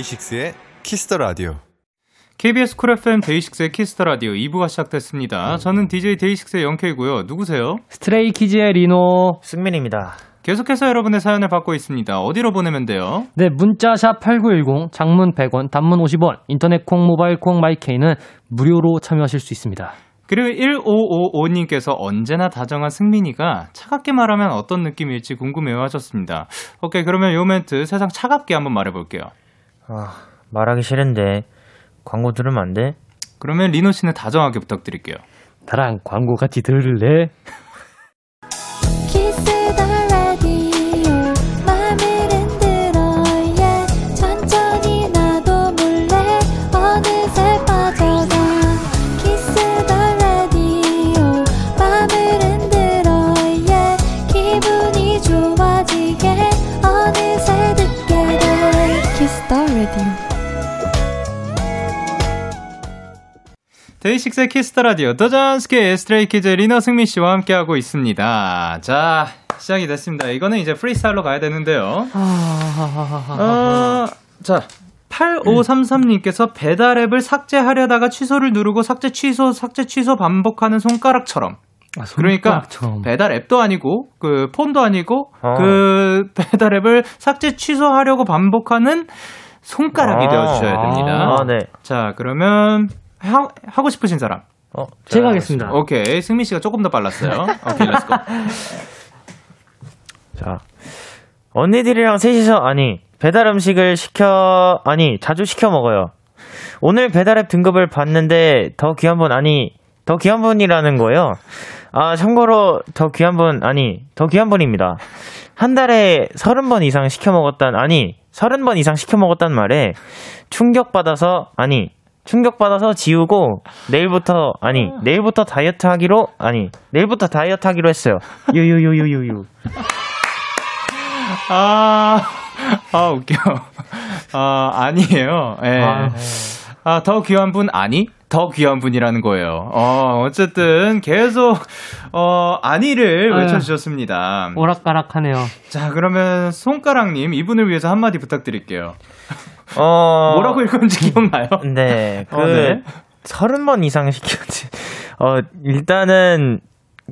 데이식스의 키스 더 라디오. KBS 쿨 FM 데이식스의 키스 더 라디오 2부가 시작됐습니다. 저는 DJ 데이식스의 영케이고요. 누구세요? 스트레이 키즈의 리노 승민입니다. 계속해서 여러분의 사연을 받고 있습니다. 어디로 보내면 돼요? 네, 문자샵 8910, 장문 100원, 단문 50원, 인터넷 콩, 모바일 콩, 마이케이는 무료로 참여하실 수 있습니다. 그리고 1555님께서 언제나 다정한 승민이가 차갑게 말하면 어떤 느낌일지 궁금해요 하셨습니다. 오케이, 그러면 요 멘트 세상 차갑게 한번 말해볼게요. 아, 말하기 싫은데 광고 들으면 안 돼? 그러면 리노 씨는 다정하게 부탁드릴게요. 나랑 광고 같이 들을래? 데이식스의 키스 더 라디오 더전스케 스트레이키즈 리노 승민 씨와 함께하고 있습니다. 자, 시작이 됐습니다. 이거는 이제 프리스타일로 가야 되는데요. 어, 자, 8533님께서 배달 앱을 삭제하려다가 취소를 누르고 삭제 취소 삭제 취소 반복하는 손가락처럼 아, 그러니까 배달 앱도 아니고 그 폰도 아니고 어. 그 배달 앱을 삭제 취소하려고 반복하는 손가락이 아~ 되어 주셔야 됩니다. 아, 네. 자, 그러면 하, 하고 싶으신 사람. 어, 제가 하겠습니다. 오케이. 승민 씨가 조금 더 빨랐어요. 오케이, let's go. 자. 언니들이랑 셋이서 아니, 배달 음식을 시켜 아니, 자주 시켜 먹어요. 오늘 배달앱 등급을 봤는데 더 귀한 분 아니, 더 귀한 분이라는 거예요. 아, 참고로 더 귀한 분, 아니, 더 귀한 분입니다. 한 달에 서른 번 이상 시켜 먹었단, 아니, 서른 번 이상 시켜 먹었단 말에 충격받아서, 아니, 충격받아서 지우고 내일부터, 아니, 내일부터 다이어트 하기로, 아니, 내일부터 다이어트 하기로 했어요. 유유유유유유. 아, 아, 웃겨. 아, 아니에요. 예. 아, 아, 더 귀한 분 아니? 더 귀한 분이라는 거예요. 어, 어쨌든 계속 어, 아니를 외쳐 주셨습니다. 오락가락하네요. 자, 그러면 손가락 님 이분을 위해서 한 마디 부탁드릴게요. 어, 뭐라고 읽었는지 기억나요? 네, 그 어, 네. 서른 번 이상 시켰지. 어, 일단은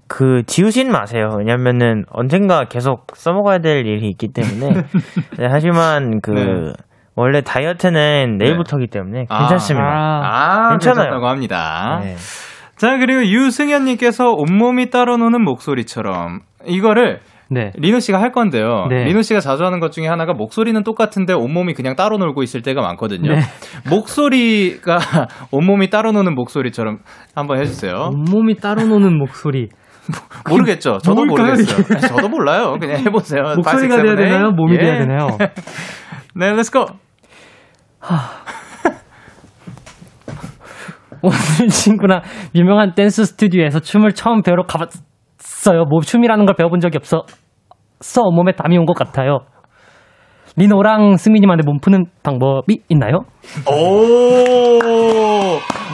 그 지우진 마세요. 왜냐면은 언젠가 계속 써먹어야 될 일이 있기 때문에. 네, 하지만 그 네. 원래 다이어트는 내일부터기 때문에 아. 괜찮습니다. 아, 아 괜찮아요. 괜찮다고 합니다. 네. 자, 그리고 유승현님께서 온몸이 따로 노는 목소리처럼 이거를 네. 리노 씨가 할 건데요. 네. 리노 씨가 자주 하는 것 중에 하나가 목소리는 똑같은데 온몸이 그냥 따로 놀고 있을 때가 많거든요. 네. 목소리가 온몸이 따로 노는 목소리처럼 한번 해주세요. 온몸이 따로 노는 목소리. 모르겠죠. 저도 모르겠어요. 네, 저도 몰라요. 그냥 해보세요. 목소리가 돼야 되나요? 몸이 예. 돼야 되나요? 네, let's go. 오늘 친구랑 유명한 댄스 스튜디오에서 춤을 처음 배우러 가봤어요. 뭐 춤이라는 걸 배워본 적이 없어. 써 몸에 담이 온 것 같아요. 리노랑 승민이만의 몸 푸는 방법이 있나요? 오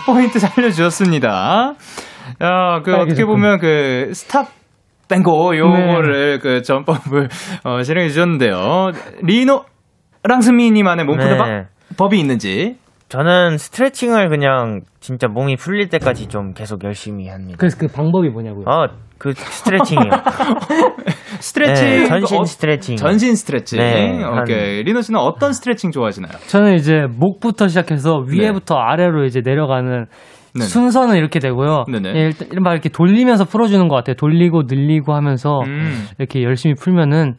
포인트 살려주셨습니다. 야, 그 어떻게 보면 그 stop and go 요거를 네. 그 전법을 어, 실행해 주셨는데요. 리노랑 승민이만의 몸 푸는 네. 법이 있는지. 저는 스트레칭을 그냥 진짜 몸이 풀릴 때까지 좀 계속 열심히 합니다. 그래서 그 방법이 뭐냐고요? 아, 그 스트레칭이요. 스트레칭 네, 전신 어, 스트레칭. 전신 스트레칭. 네, 오케이. 한... 리노 씨는 어떤 스트레칭 좋아하시나요? 저는 이제 목부터 시작해서 위에부터 네. 아래로 이제 내려가는 네네. 순서는 이렇게 되고요. 네네. 예, 일단 막 이렇게 돌리면서 풀어주는 것 같아요. 돌리고 늘리고 하면서 음. 이렇게 열심히 풀면은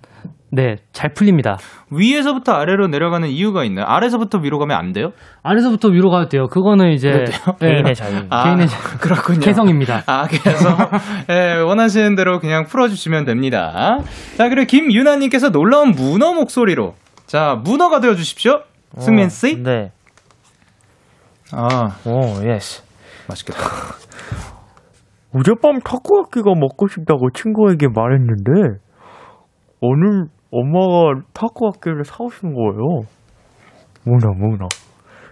네, 잘 풀립니다. 위에서부터 아래로 내려가는 이유가 있나요? 아래서부터 위로 가면 안 돼요? 아래서부터 위로 가도 돼요. 그거는 이제 네, 개인의 자유. 아, 개인의 자유. 그렇군요. 개성입니다. 아, 그래서 네, 원하시는 대로 그냥 풀어 주시면 됩니다. 자, 그리고 김유나님께서 놀라운 문어 목소리로 자 문어가 되어 주십시오. 승민 씨. 어, 네. 아, 오, yes. 맛있겠다. 어젯밤 타코야키가 먹고 싶다고 친구에게 말했는데 오늘 엄마가 타코야끼를 사오신 거예요. 뭐나 뭐나.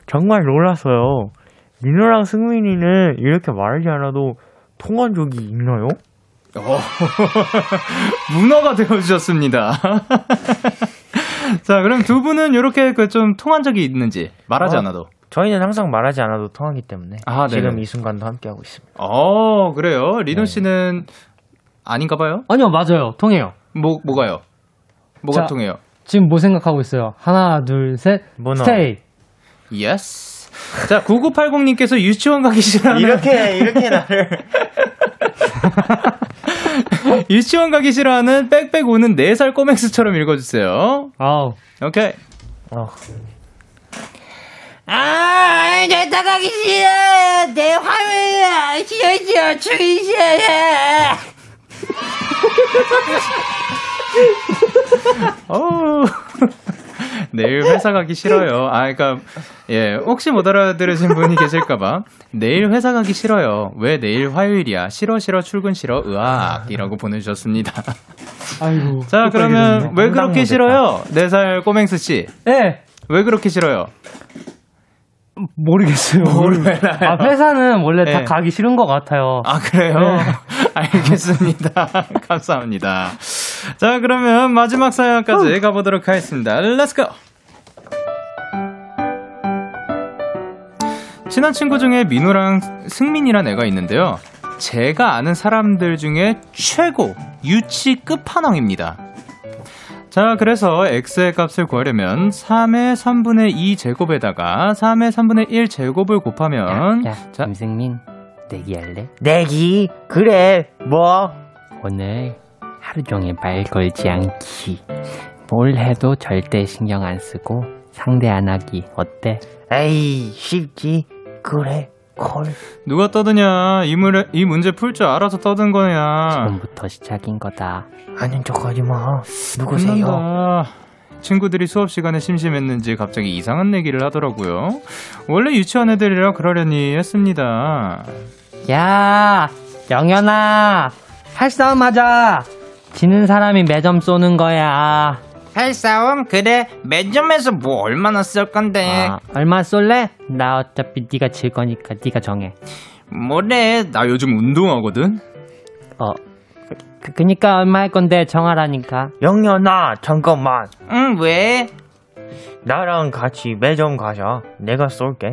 정말 놀랐어요. 민호랑 승민이는 이렇게 말하지 않아도 통한 적이 있나요? 어, 문어가 되어주셨습니다. 자, 그럼 두 분은 이렇게 그 좀 통한 적이 있는지 말하지 어, 않아도. 저희는 항상 말하지 않아도 통하기 때문에 아, 지금 이 순간도 함께하고 있습니다. 어, 그래요. 리노 네. 씨는 아닌가 봐요? 아니요, 맞아요. 통해요. 뭐, 뭐가요? 뭐가 자, 통해요? 지금 뭐 생각하고 있어요? 하나, 둘, 셋. 문어. 스테이. yes. 자, 9980님께서 유치원 가기 싫어하는. 이렇게, 이렇게 나를. 유치원 가기 싫어하는 빽빽 우는 4살 꼬맹스처럼 읽어 주세요. 아우. 오케이. 어. 아, 내다 가기 싫어. 내 화면이 싫어, 싫어, 죽이 싫어. 어 내일 회사 가기 싫어요. 아, 그니까, 예, 혹시 못 알아들으신 분이 계실까봐. 내일 회사 가기 싫어요. 왜 내일 화요일이야? 싫어, 싫어, 출근 싫어, 으악. 이라고 보내주셨습니다. 아이고. 자, 그러면 왜 그렇게 싫어요? 4살 꼬맹스 씨. 예. 네. 왜 그렇게 싫어요? 모르겠어요. 모르겠어요. 아, 회사는 원래 네. 다 가기 싫은 것 같아요. 아, 그래요? 네. 알겠습니다. 감사합니다. 자, 그러면 마지막 사연까지 가보도록 하겠습니다. Let's go! 친한 친구 중에 민호랑 승민이란 애가 있는데요. 제가 아는 사람들 중에 최고 유치 끝판왕입니다. 자, 그래서 x의 값을 구하려면 3의 3분의 2 제곱에다가 3의 3분의 1 제곱을 곱하면 야, 야 자, 김승민 내기 할래? 내기? 그래, 뭐? 오늘 하루 종일 말 걸지 않기. 뭘 해도 절대 신경 안 쓰고 상대 안 하기. 어때? 에이, 쉽지. 그래, 콜. 누가 떠드냐? 이, 물, 이 문제 풀 줄 알아서 떠든 거야. 지금부터 시작인 거다. 아닌 척 하지 마. 누구세요? 끝난다. 친구들이 수업 시간에 심심했는지 갑자기 이상한 얘기를 하더라고요. 원래 유치원 애들이라 그러려니 했습니다. 야, 영현아, 팔싸움 하자. 지는 사람이 매점 쏘는 거야. 팔싸움? 그래. 매점에서 뭐 얼마나 쏠 건데? 아, 얼마 쏠래? 나 어차피 네가 질 거니까 네가 정해. 뭐래? 나 요즘 운동하거든. 어, 그, 그니까 얼마 할 건데 정하라니까. 영현아, 잠깐만. 응, 왜? 나랑 같이 매점 가자. 내가 쏠게.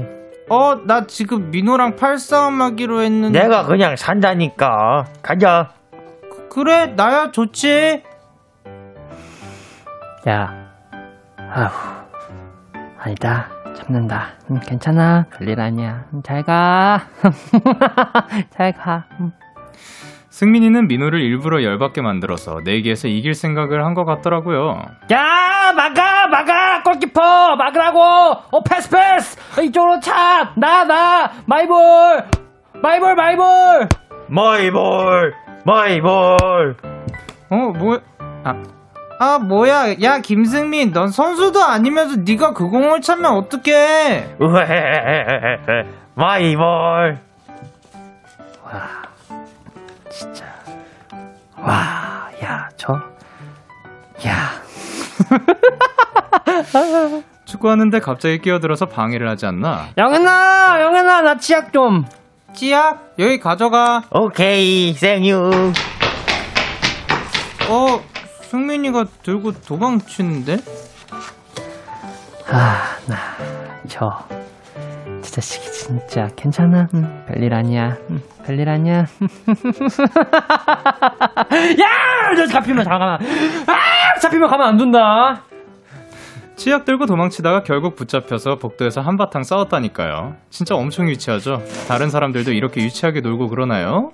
어, 나 지금 민호랑 팔싸움 하기로 했는데. 내가 그냥 산다니까. 가자. 그, 래 나야 좋지. 야, 아휴, 아니다. 참는다. 응, 괜찮아. 별일 아니야. 응, 잘 가. 잘 가. 응. 승민이는 민호를 일부러 열받게 만들어서 내기에서 이길 생각을 한 것 같더라고요. 야, 막아, 막아, 골키퍼, 막으라고. 어, 패스, 패스. 이쪽으로 차. 나, 나, 마이볼, 마이볼, 마이볼, 마이볼, 마이볼. 어, 뭐? 아, 아 뭐야? 야, 김승민, 넌 선수도 아니면서 네가 그 공을 차면 어떡해? 마이볼. 와. 진짜. 와, 야, 저, 야. 축구하는데 갑자기 끼어들어서 방해를 하지 않나? 영현아, 영현아, 나 치약 좀. 치약? 여기 가져가. 오케이, 생유. 어, 승민이가 들고 도망치는데? 아, 나, 저, 저 자식이 진짜 괜찮아? 응, 별일 아니야. 응, 별일 아니야. 야! 저 잡히면 잠깐만. 아! 잡히면 가면 안 둔다. 치약 들고 도망치다가 결국 붙잡혀서 복도에서 한바탕 싸웠다니까요. 진짜 엄청 유치하죠? 다른 사람들도 이렇게 유치하게 놀고 그러나요?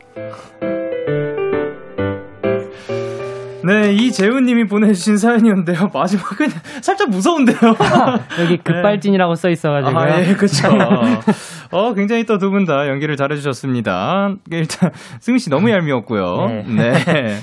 네, 이재훈님이 보내주신 사연이었는데요. 마지막은 살짝 무서운데요. 여기 급발진이라고 써 있어가지고. 아, 예, 그쵸. 어, 굉장히 또 두 분 다 연기를 잘해주셨습니다. 일단, 승희 씨 너무 얄미웠고요. 네. 네.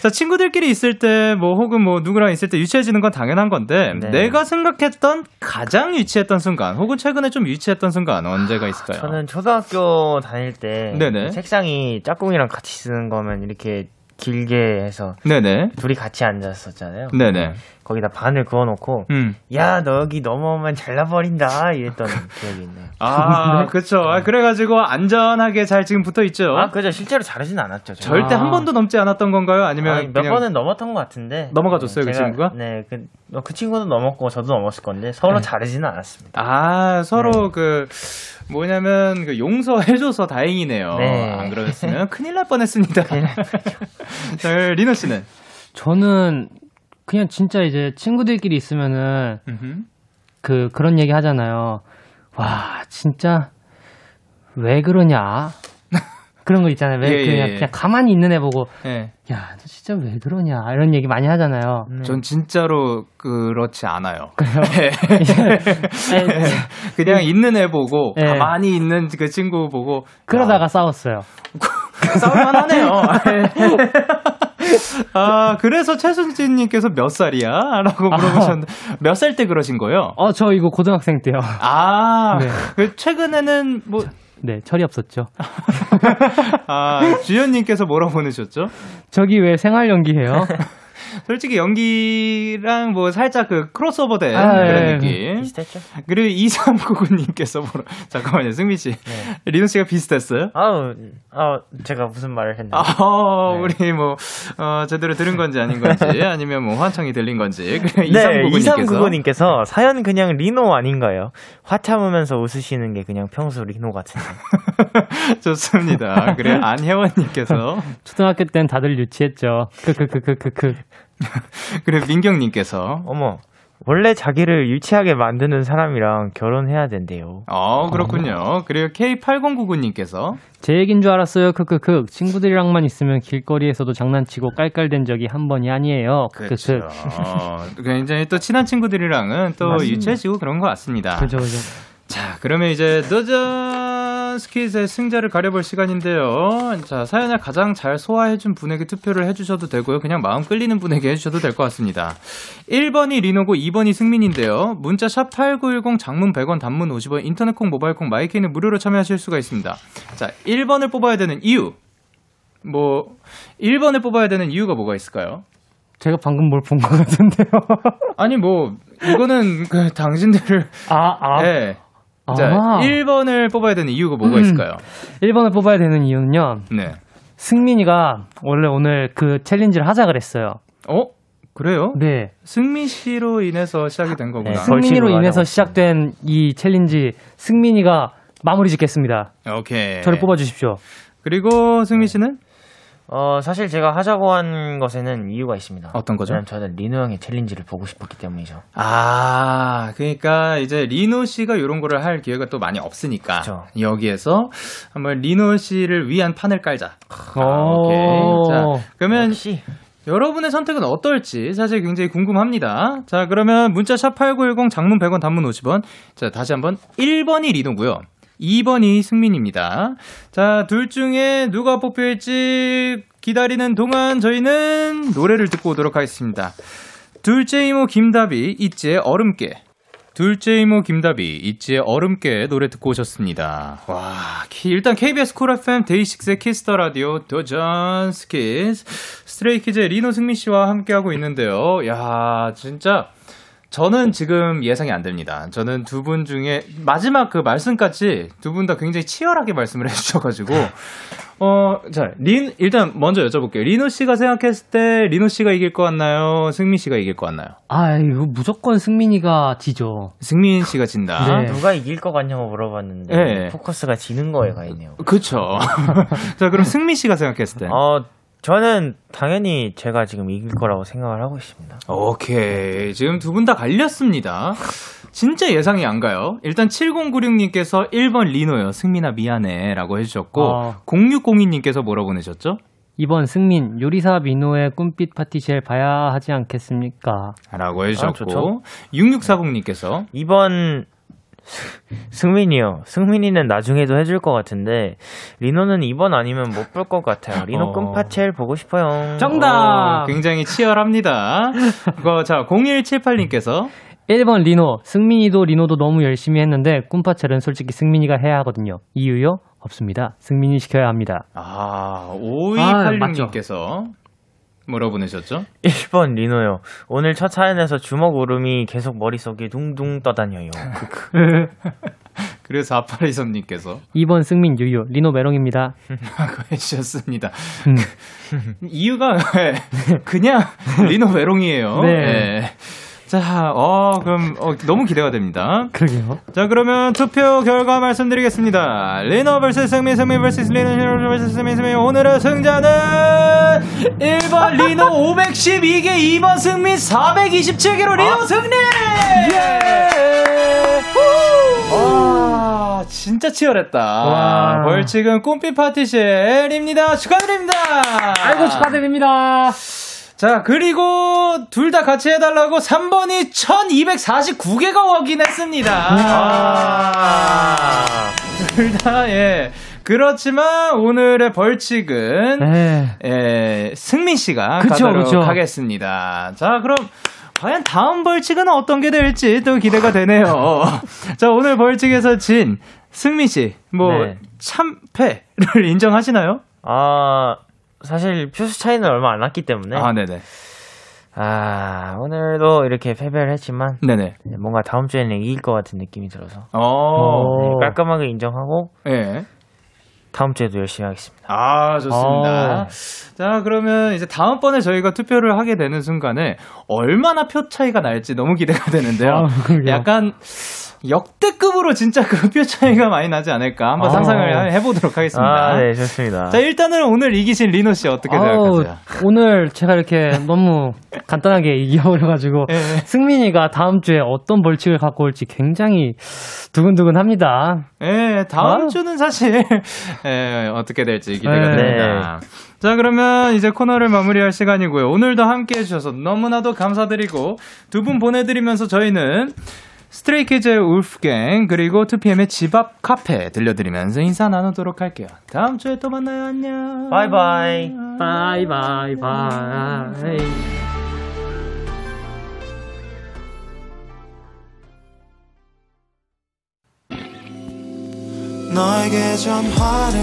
자, 친구들끼리 있을 때, 뭐, 혹은 뭐, 누구랑 있을 때 유치해지는 건 당연한 건데, 네. 내가 생각했던 가장 유치했던 순간, 혹은 최근에 좀 유치했던 순간, 언제가 있을까요? 저는 초등학교 다닐 때, 네네. 책상이 짝꿍이랑 같이 쓰는 거면 이렇게 길게 해서 네네. 둘이 같이 앉았었잖아요. 네네. 거기다 바늘 그어놓고 음. 야너 여기 넘어오면 잘라버린다 이랬던 기억이 있네요. 아 그렇죠. 아, 그래가지고 안전하게 잘 지금 붙어 있죠. 아 그죠. 실제로 자르진 않았죠. 제가. 절대 아. 한 번도 넘지 않았던 건가요? 아니면 아니, 몇 번은 넘었던 것 같은데 넘어가줬어요 그 친구가? 네그 그 친구도 넘었고 저도 넘었을 건데 서로 네. 자르지는 않았습니다. 아 서로 네. 그 뭐냐면 그 용서해줘서 다행이네요. 네. 안 그러셨으면 큰일 날 뻔했습니다. 자, 리너 씨는? 저는 그냥 진짜 이제 친구들끼리 있으면은 그 그런 얘기 하잖아요. 와 진짜 왜 그러냐? 그런 거 있잖아요. 왜 예, 그냥, 예. 그냥 가만히 있는 애 보고 예. 야, 너 진짜 왜 그러냐 이런 얘기 많이 하잖아요. 음. 전 진짜로 그렇지 않아요. 그래요? 예. 그냥 있는 애 보고 예. 가만히 있는 그 친구 보고 그러다가 야. 싸웠어요. 싸울만 하네요. 아, 그래서 최순진님께서 몇 살이야? 라고 물어보셨는데, 아. 몇살 때 그러신 거예요? 어, 저 이거 고등학생 때요. 아, 네. 그 최근에는 뭐, 네, 철이 없었죠. 아, 주연님께서 뭐라고 보내셨죠? 저기 왜 생활 연기해요? 솔직히 연기랑 뭐 살짝 그 크로스오버된 아, 그런 예, 느낌. 비슷했죠. 그리고 2399님께서 보러 잠깐만요, 승민 씨. 네. 리노 씨가 비슷했어요? 아우, 아, 제가 무슨 말을 했나요? 아, 네. 우리 뭐 어, 제대로 들은 건지 아닌 건지 아니면 뭐 환청이 들린 건지. 네, 2399님께서 사연 그냥 리노 아닌가요? 화 참으면서 웃으시는 게 그냥 평소 리노 같은데. 좋습니다. 그래 안혜원님께서 초등학교 땐 다들 유치했죠. 크크크크크크. 그래 민경님께서 어머 원래 자기를 유치하게 만드는 사람이랑 결혼해야 된대요. 어, 그렇군요. 어. 그리고 K8099님께서 제 얘긴 줄 알았어요. 크크크. 친구들이랑만 있으면 길거리에서도 장난치고 깔깔댄 적이 한 번이 아니에요. 크크크. 굉장히 또 친한 친구들이랑은 또 맞습니다. 유치해지고 그런 것 같습니다. 그죠, 그죠. 자, 그러면 이제 너전 스킷의 승자를 가려볼 시간인데요. 자, 사연을 가장 잘 소화해준 분에게 투표를 해주셔도 되고요. 그냥 마음 끌리는 분에게 해주셔도 될 것 같습니다. 1번이 리노고 2번이 승민인데요. 문자 샵 8910 장문 100원 단문 50원 인터넷 콩 모바일 콩 마이케이는 무료로 참여하실 수가 있습니다. 자, 1번을 뽑아야 되는 이유. 뭐, 1번을 뽑아야 되는 이유가 뭐가 있을까요? 제가 방금 뭘 본 것 같은데요. 아니, 뭐, 이거는 그 당신들을. 아, 아. 네. 자, 아. 1번을 뽑아야 되는 이유가 뭐가 음. 있을까요? 1번을 뽑아야 되는 이유는요. 네. 승민이가 원래 오늘 그 challenge를 하자 그랬어요. 어? 그래요? 네. 승민 씨로 인해서 시작이 된 거구나. 네, 승민이로 인해서 시작된 이 challenge 승민이가 마무리 짓겠습니다. 오케이. 저를 뽑아 주십시오. 그리고 승민 씨는? 어, 사실 제가 하자고 한 것에는 이유가 있습니다. 어떤 거죠? 왜냐면 저는 리노 형의 챌린지를 보고 싶었기 때문이죠. 아, 그러니까 이제 리노 씨가 이런 거를 할 기회가 또 많이 없으니까 그쵸. 여기에서 한번 리노 씨를 위한 판을 깔자. 아, 오케이. 자, 그러면 역시. 여러분의 선택은 어떨지 사실 굉장히 궁금합니다. 자, 그러면 문자 샵 8910 장문 100원 단문 50원. 자, 다시 한번 1번이 리노고요. 2번이 승민입니다. 자, 둘 중에 누가 뽑힐지 기다리는 동안 저희는 노래를 듣고 오도록 하겠습니다. 둘째 이모 김다비, ITZY의 얼음깨. 둘째 이모 김다비, ITZY의 얼음깨 노래 듣고 오셨습니다. 와, 일단 KBS 쿨 FM 데이식스의 키스터 라디오 도전 스키즈 Stray Kids의 리노 승민 씨와 함께하고 있는데요. 야, 진짜 저는 지금 예상이 안 됩니다. 저는 두 분 중에 마지막 그 말씀까지 두 분 다 굉장히 치열하게 말씀을 해주셔가지고 어, 자, 린, 일단 먼저 여쭤볼게요. 리노 씨가 생각했을 때 리노 씨가 이길 것 같나요? 승민 씨가 이길 것 같나요? 아, 이거 무조건 승민이가 지죠. 승민 씨가 진다. 네. 누가 이길 것 같냐고 물어봤는데 네. 포커스가 지는 거에 가 있네요. 그쵸. 자, 그럼 승민 씨가 생각했을 때. 어, 저는 당연히 제가 지금 이길 거라고 생각을 하고 있습니다. 오케이. 지금 두 분 다 갈렸습니다. 진짜 예상이 안 가요. 일단 7096님께서 1번 리노요. 승민아 미안해. 라고 해주셨고, 아. 0602님께서 뭐라고 보내셨죠? 2번 승민, 요리사 민호의 꿈빛 파티시엘 봐야 하지 않겠습니까? 라고 해주셨고, 아, 6640님께서 2번 승민이요. 승민이는 나중에도 해줄 것 같은데 리노는 이번 아니면 못 볼 것 같아요. 리노 어... 끔파첼 보고 싶어요. 정답. 오, 굉장히 치열합니다. 그, 자 0178님께서 1번 리노. 승민이도 리노도 너무 열심히 했는데 꿈파첼은 솔직히 승민이가 해야 하거든요. 이유요? 없습니다. 승민이 시켜야 합니다. 아 5286님께서 아, 뭐라고 보내셨죠? 1번 리노요. 오늘 첫 사연에서 주먹 울음이 계속 머릿속에 둥둥 떠다녀요. 그래서 아파리선님께서 2번 승민 유유 리노 메롱입니다. 라고 해주셨습니다. 음. 이유가 그냥 리노 메롱이에요. 네. 네. 자, 어, 그럼, 어, 너무 기대가 됩니다. 그러게요. 자, 그러면 투표 결과 말씀드리겠습니다. 리노 vs 승민, 승민 vs 리노, 리노 vs 승민, 승민. 오늘의 승자는 1번 리노 512개, 2번 승민 427개로 리노 아. 승리! 예! 와, 진짜 치열했다. 와. 벌칙은 꿈빛 파티쉘입니다. 축하드립니다. 아이고, 축하드립니다. 자, 그리고 둘 다 같이 해달라고 3번이 1249개가 확인했습니다. 아. 둘 다, 예. 그렇지만 오늘의 벌칙은, 네. 예, 승민 씨가 그쵸, 가도록 그쵸. 하겠습니다. 자, 그럼 과연 다음 벌칙은 어떤 게 될지 또 기대가 되네요. 자, 오늘 벌칙에서 진 승민 씨, 뭐, 네. 참패를 인정하시나요? 아, 사실 표수 차이는 얼마 안 났기 때문에. 아, 네네. 아, 오늘도 이렇게 패배를 했지만. 네네. 뭔가 다음 주에는 이길 것 같은 느낌이 들어서. 어. 네, 깔끔하게 인정하고. 네. 다음 주에도 열심히 하겠습니다. 아, 좋습니다. 아. 자, 그러면 이제 다음번에 저희가 투표를 하게 되는 순간에 얼마나 표 차이가 날지 너무 기대가 되는데요. 아, 약간 역대급으로 진짜 그표 차이가 많이 나지 않을까 한번 아. 상상을 해보도록 하겠습니다. 아, 네, 좋습니다. 자, 일단은 오늘 이기신 리노 씨 어떻게 생각하세요? 오늘 제가 이렇게 너무 간단하게 이겨버려가지고 네. 승민이가 다음 주에 어떤 벌칙을 갖고 올지 굉장히 두근두근합니다. 네, 다음 아. 주는 사실 네, 어떻게 될지 기대가 네. 됩니다. 자, 그러면 이제 코너를 마무리할 시간이고요. 오늘도 함께 해주셔서 너무나도 감사드리고 두 분 보내드리면서 저희는 Stray Kids의 Wolfgang 그리고 2PM의 집 앞 카페 들려드리면서 인사 나누도록 할게요. 다음 주에 또 만나요. 안녕. Bye bye. 바이바이 바이. 너에게 전화를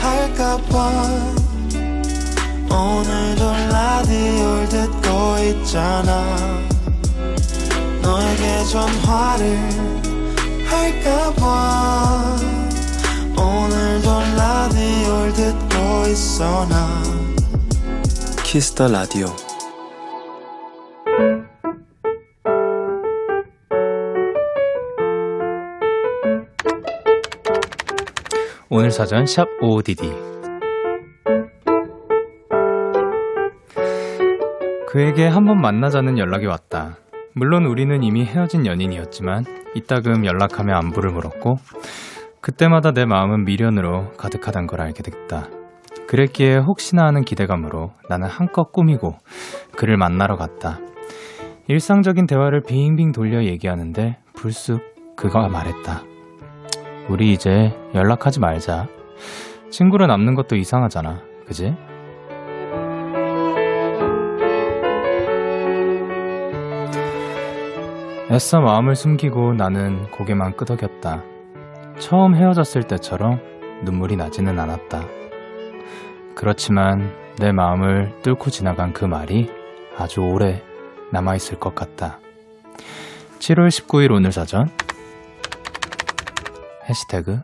할까봐 오늘도 라디오를 듣고 있잖아 너에게 전화를 할까봐. 오늘도 라디오를 듣고 있어 나. Kiss the 라디오 오늘 사전 샵 ODD 그에게 한 번 만나자는 연락이 왔다. 물론 우리는 이미 헤어진 연인이었지만 이따금 연락하며 안부를 물었고 그때마다 내 마음은 미련으로 가득하단 걸 알게 됐다. 그랬기에 혹시나 하는 기대감으로 나는 한껏 꾸미고 그를 만나러 갔다. 일상적인 대화를 빙빙 돌려 얘기하는데 불쑥 그가 말했다. 우리 이제 연락하지 말자. 친구로 남는 것도 이상하잖아. 그지? 애써 마음을 숨기고 나는 고개만 끄덕였다. 처음 헤어졌을 때처럼 눈물이 나지는 않았다. 그렇지만 내 마음을 뚫고 지나간 그 말이 아주 오래 남아있을 것 같다. 7월 19일 오늘 사전 해시태그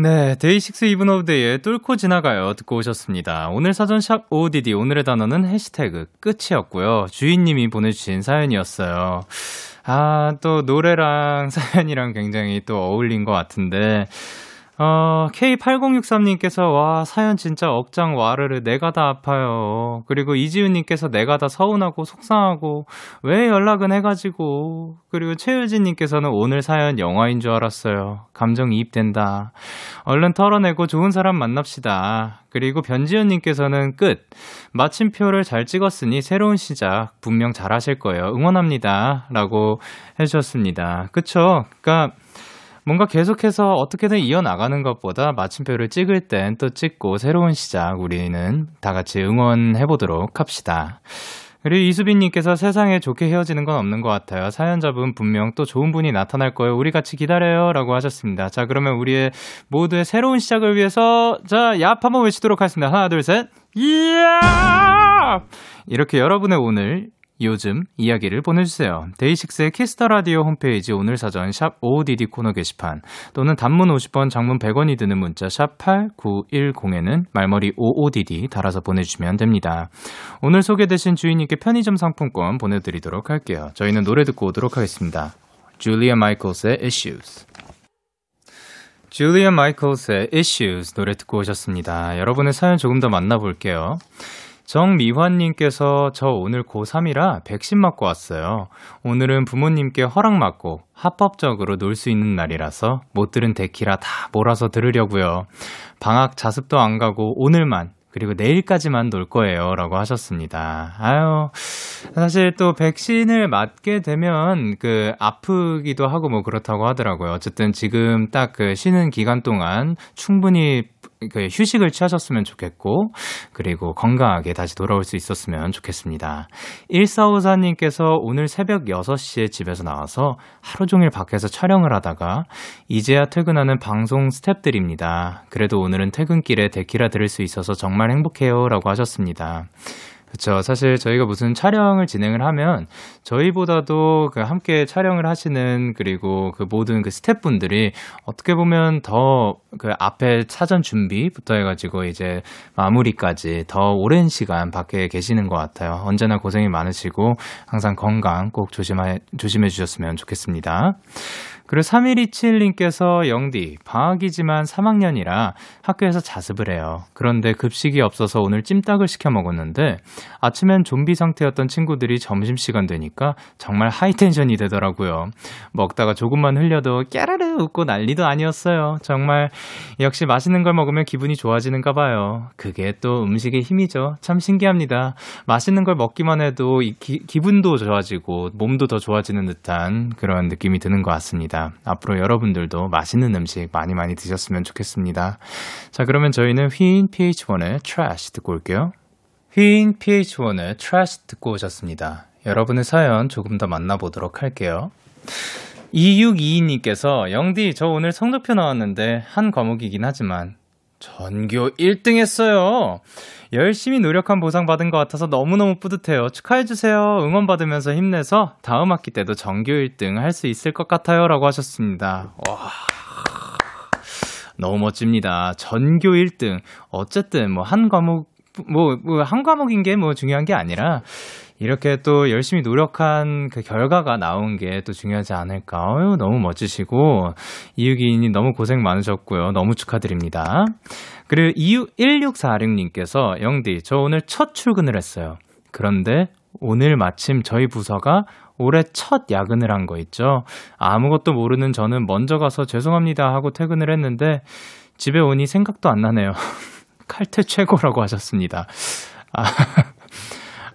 네, DAY6 Even of Day의 뚫고 지나가요. 듣고 오셨습니다. 오늘 사전샵 ODD, 오늘의 단어는 hashtag 끝이었고요. 주인님이 보내주신 사연이었어요. 아, 또 노래랑 사연이랑 굉장히 또 어울린 것 같은데, 어, K8063님께서, 와, 사연 진짜 억장 와르르, 내가 다 아파요. 그리고 이지훈님께서 내가 다 서운하고 속상하고, 왜 연락은 해가지고. 그리고 최유진님께서는 오늘 사연 영화인 줄 알았어요. 감정 이입된다. 얼른 털어내고 좋은 사람 만납시다. 그리고 변지현님께서는 끝. 마침표를 잘 찍었으니 새로운 시작 분명 잘 하실 거예요. 응원합니다. 라고 해주셨습니다. 그쵸? 그니까, 뭔가 계속해서 어떻게든 이어나가는 것보다 마침표를 찍을 땐 또 찍고 새로운 시작 우리는 다 같이 응원해보도록 합시다. 그리고 이수빈님께서 세상에 좋게 헤어지는 건 없는 것 같아요. 사연자분 분명 또 좋은 분이 나타날 거예요. 우리 같이 기다려요. 라고 하셨습니다. 자, 그러면 우리의 모두의 새로운 시작을 위해서, 자, 얍 한번 외치도록 하겠습니다. 하나, 둘, 셋. 이야! 이렇게 여러분의 오늘 요즘 이야기를 보내주세요. DAY6의 Kiss the 라디오 홈페이지 오늘 사전 샵 55DD 코너 게시판 또는 단문 50원, 장문 100원이 드는 문자 샵 8910에는 말머리 55DD 달아서 보내주시면 됩니다. 오늘 소개되신 주인님께 편의점 상품권 보내드리도록 할게요. 저희는 노래 듣고 오도록 하겠습니다. 줄리아 마이클스의 Issues. 줄리아 마이클스의 Issues 노래 듣고 오셨습니다. 여러분의 사연 조금 더 만나볼게요. 정미환님께서 저 오늘 고3이라 백신 맞고 왔어요. 오늘은 부모님께 허락 맞고 합법적으로 놀 수 있는 날이라서 못 들은 데키라 다 몰아서 들으려고요. 방학 자습도 안 가고 오늘만 그리고 내일까지만 놀 거예요. 라고 하셨습니다. 아유, 사실 또 백신을 맞게 되면 그 아프기도 하고 뭐 그렇다고 하더라고요. 어쨌든 지금 딱 그 쉬는 기간 동안 충분히 그 휴식을 취하셨으면 좋겠고, 그리고 건강하게 다시 돌아올 수 있었으면 좋겠습니다. 1454님께서 오늘 새벽 6시에 집에서 나와서 하루 종일 밖에서 촬영을 하다가 이제야 퇴근하는 방송 스탭들입니다. 그래도 오늘은 퇴근길에 데키라 들을 수 있어서 정말 행복해요. 라고 하셨습니다. 그렇죠. 사실 저희가 무슨 촬영을 진행을 하면 저희보다도 그 함께 촬영을 하시는 그리고 그 모든 그 스태프분들이 어떻게 보면 더 그 앞에 사전 준비부터 해가지고 이제 마무리까지 더 오랜 시간 밖에 계시는 것 같아요. 언제나 고생이 많으시고 항상 건강 꼭 조심해 조심해 주셨으면 좋겠습니다. 그리고 3127님께서 영디, 방학이지만 3학년이라 학교에서 자습을 해요. 그런데 급식이 없어서 오늘 찜닭을 시켜 먹었는데 아침엔 좀비 상태였던 친구들이 점심시간 되니까 정말 하이텐션이 되더라고요. 먹다가 조금만 흘려도 깨라르 웃고 난리도 아니었어요. 정말 역시 맛있는 걸 먹으면 기분이 좋아지는가 봐요. 그게 또 음식의 힘이죠. 참 신기합니다. 맛있는 걸 먹기만 해도 기, 기분도 좋아지고 몸도 더 좋아지는 듯한 그런 느낌이 드는 것 같습니다. 있습니다. 앞으로 여러분들도 맛있는 음식 많이 많이 드셨으면 좋겠습니다. 자, 그러면 저희는 휘인 PH1의 Trash 듣고 올게요. 휘인 PH1의 Trash 듣고 오셨습니다. 여러분의 사연 조금 더 만나보도록 할게요. 2622님께서 영디 저 오늘 성적표 나왔는데 한 과목이긴 하지만 전교 1등 했어요. 열심히 노력한 보상 받은 것 같아서 너무너무 뿌듯해요. 축하해주세요. 응원받으면서 힘내서 다음 학기 때도 전교 1등 할 수 있을 것 같아요. 라고 하셨습니다. 와. 너무 멋집니다. 전교 1등. 어쨌든 뭐 한 과목, 뭐, 뭐, 한 과목인 게 뭐 중요한 게 아니라 이렇게 또 열심히 노력한 그 결과가 나온 게 또 중요하지 않을까. 어유 너무 멋지시고, 이유기인이 너무 고생 많으셨고요. 너무 축하드립니다. 그리고 1646님께서, 영디, 저 오늘 첫 출근을 했어요. 그런데 오늘 마침 저희 부서가 올해 첫 야근을 한 거 있죠. 아무것도 모르는 저는 먼저 가서 죄송합니다 하고 퇴근을 했는데, 집에 오니 생각도 안 나네요. 칼퇴 최고라고 하셨습니다. 아,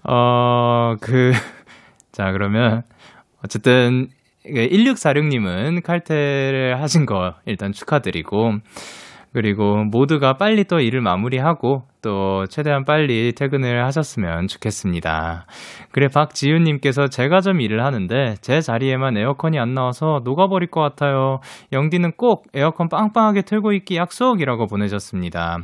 어, 그, 자, 그러면, 어쨌든, 1646님은 칼퇴를 하신 거 일단 축하드리고, 그리고 모두가 빨리 또 일을 마무리하고 또 최대한 빨리 퇴근을 하셨으면 좋겠습니다. 그래, 박지윤님께서 제가 좀 일을 하는데 제 자리에만 에어컨이 안 나와서 녹아버릴 것 같아요. 영디는 꼭 에어컨 빵빵하게 틀고 있기 약속이라고 보내셨습니다.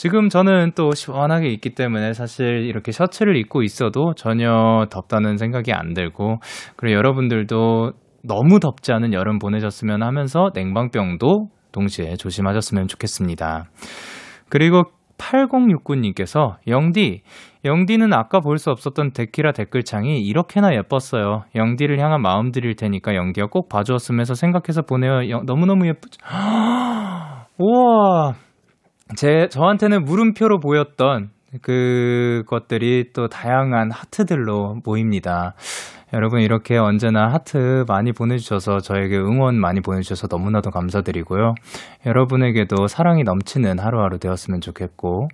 지금 저는 또 시원하게 있기 때문에 사실 이렇게 셔츠를 입고 있어도 전혀 덥다는 생각이 안 들고 그리고 여러분들도 너무 덥지 않은 여름 보내셨으면 하면서 냉방병도 동시에 조심하셨으면 좋겠습니다. 그리고 8069님께서 영디, 영디는 아까 볼 수 없었던 데키라 댓글창이 이렇게나 예뻤어요. 영디를 향한 마음 드릴 테니까 영디가 꼭 봐주었으면서 생각해서 보내요. 영, 너무너무 예쁘죠? 우와. 제 저한테는 물음표로 보였던 그것들이 또 다양한 하트들로 모입니다. 여러분 이렇게 언제나 하트 많이 보내주셔서 저에게 응원 많이 보내주셔서 너무나도 감사드리고요. 여러분에게도 사랑이 넘치는 하루하루 되었으면 좋겠고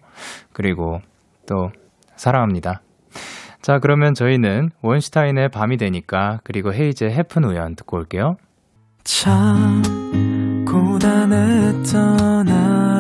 그리고 또 사랑합니다. 자 그러면 저희는 원슈타인의 밤이 되니까 그리고 헤이즈의 해픈 우연 듣고 올게요. 참 고단했던 하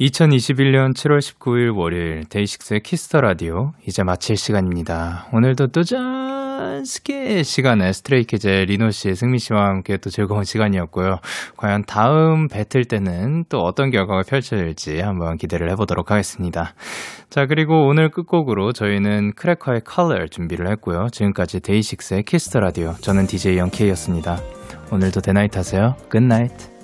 2021년 7월 19일 월요일 DAY6의 Kiss the 라디오 이제 마칠 시간입니다. 오늘도 또짠스케 시간에 Stray Kids의 리노 씨, 승민 씨와 함께 또 즐거운 시간이었고요. 과연 다음 배틀 때는 또 어떤 결과가 펼쳐질지 한번 기대를 해보도록 하겠습니다. 자, 그리고 오늘 끝곡으로 저희는 CRACKER의 Color 준비를 했고요. 지금까지 데이식스의 키스터 라디오 저는 DJ 영케이였습니다. 오늘도 대나잇 하세요. 굿나잇.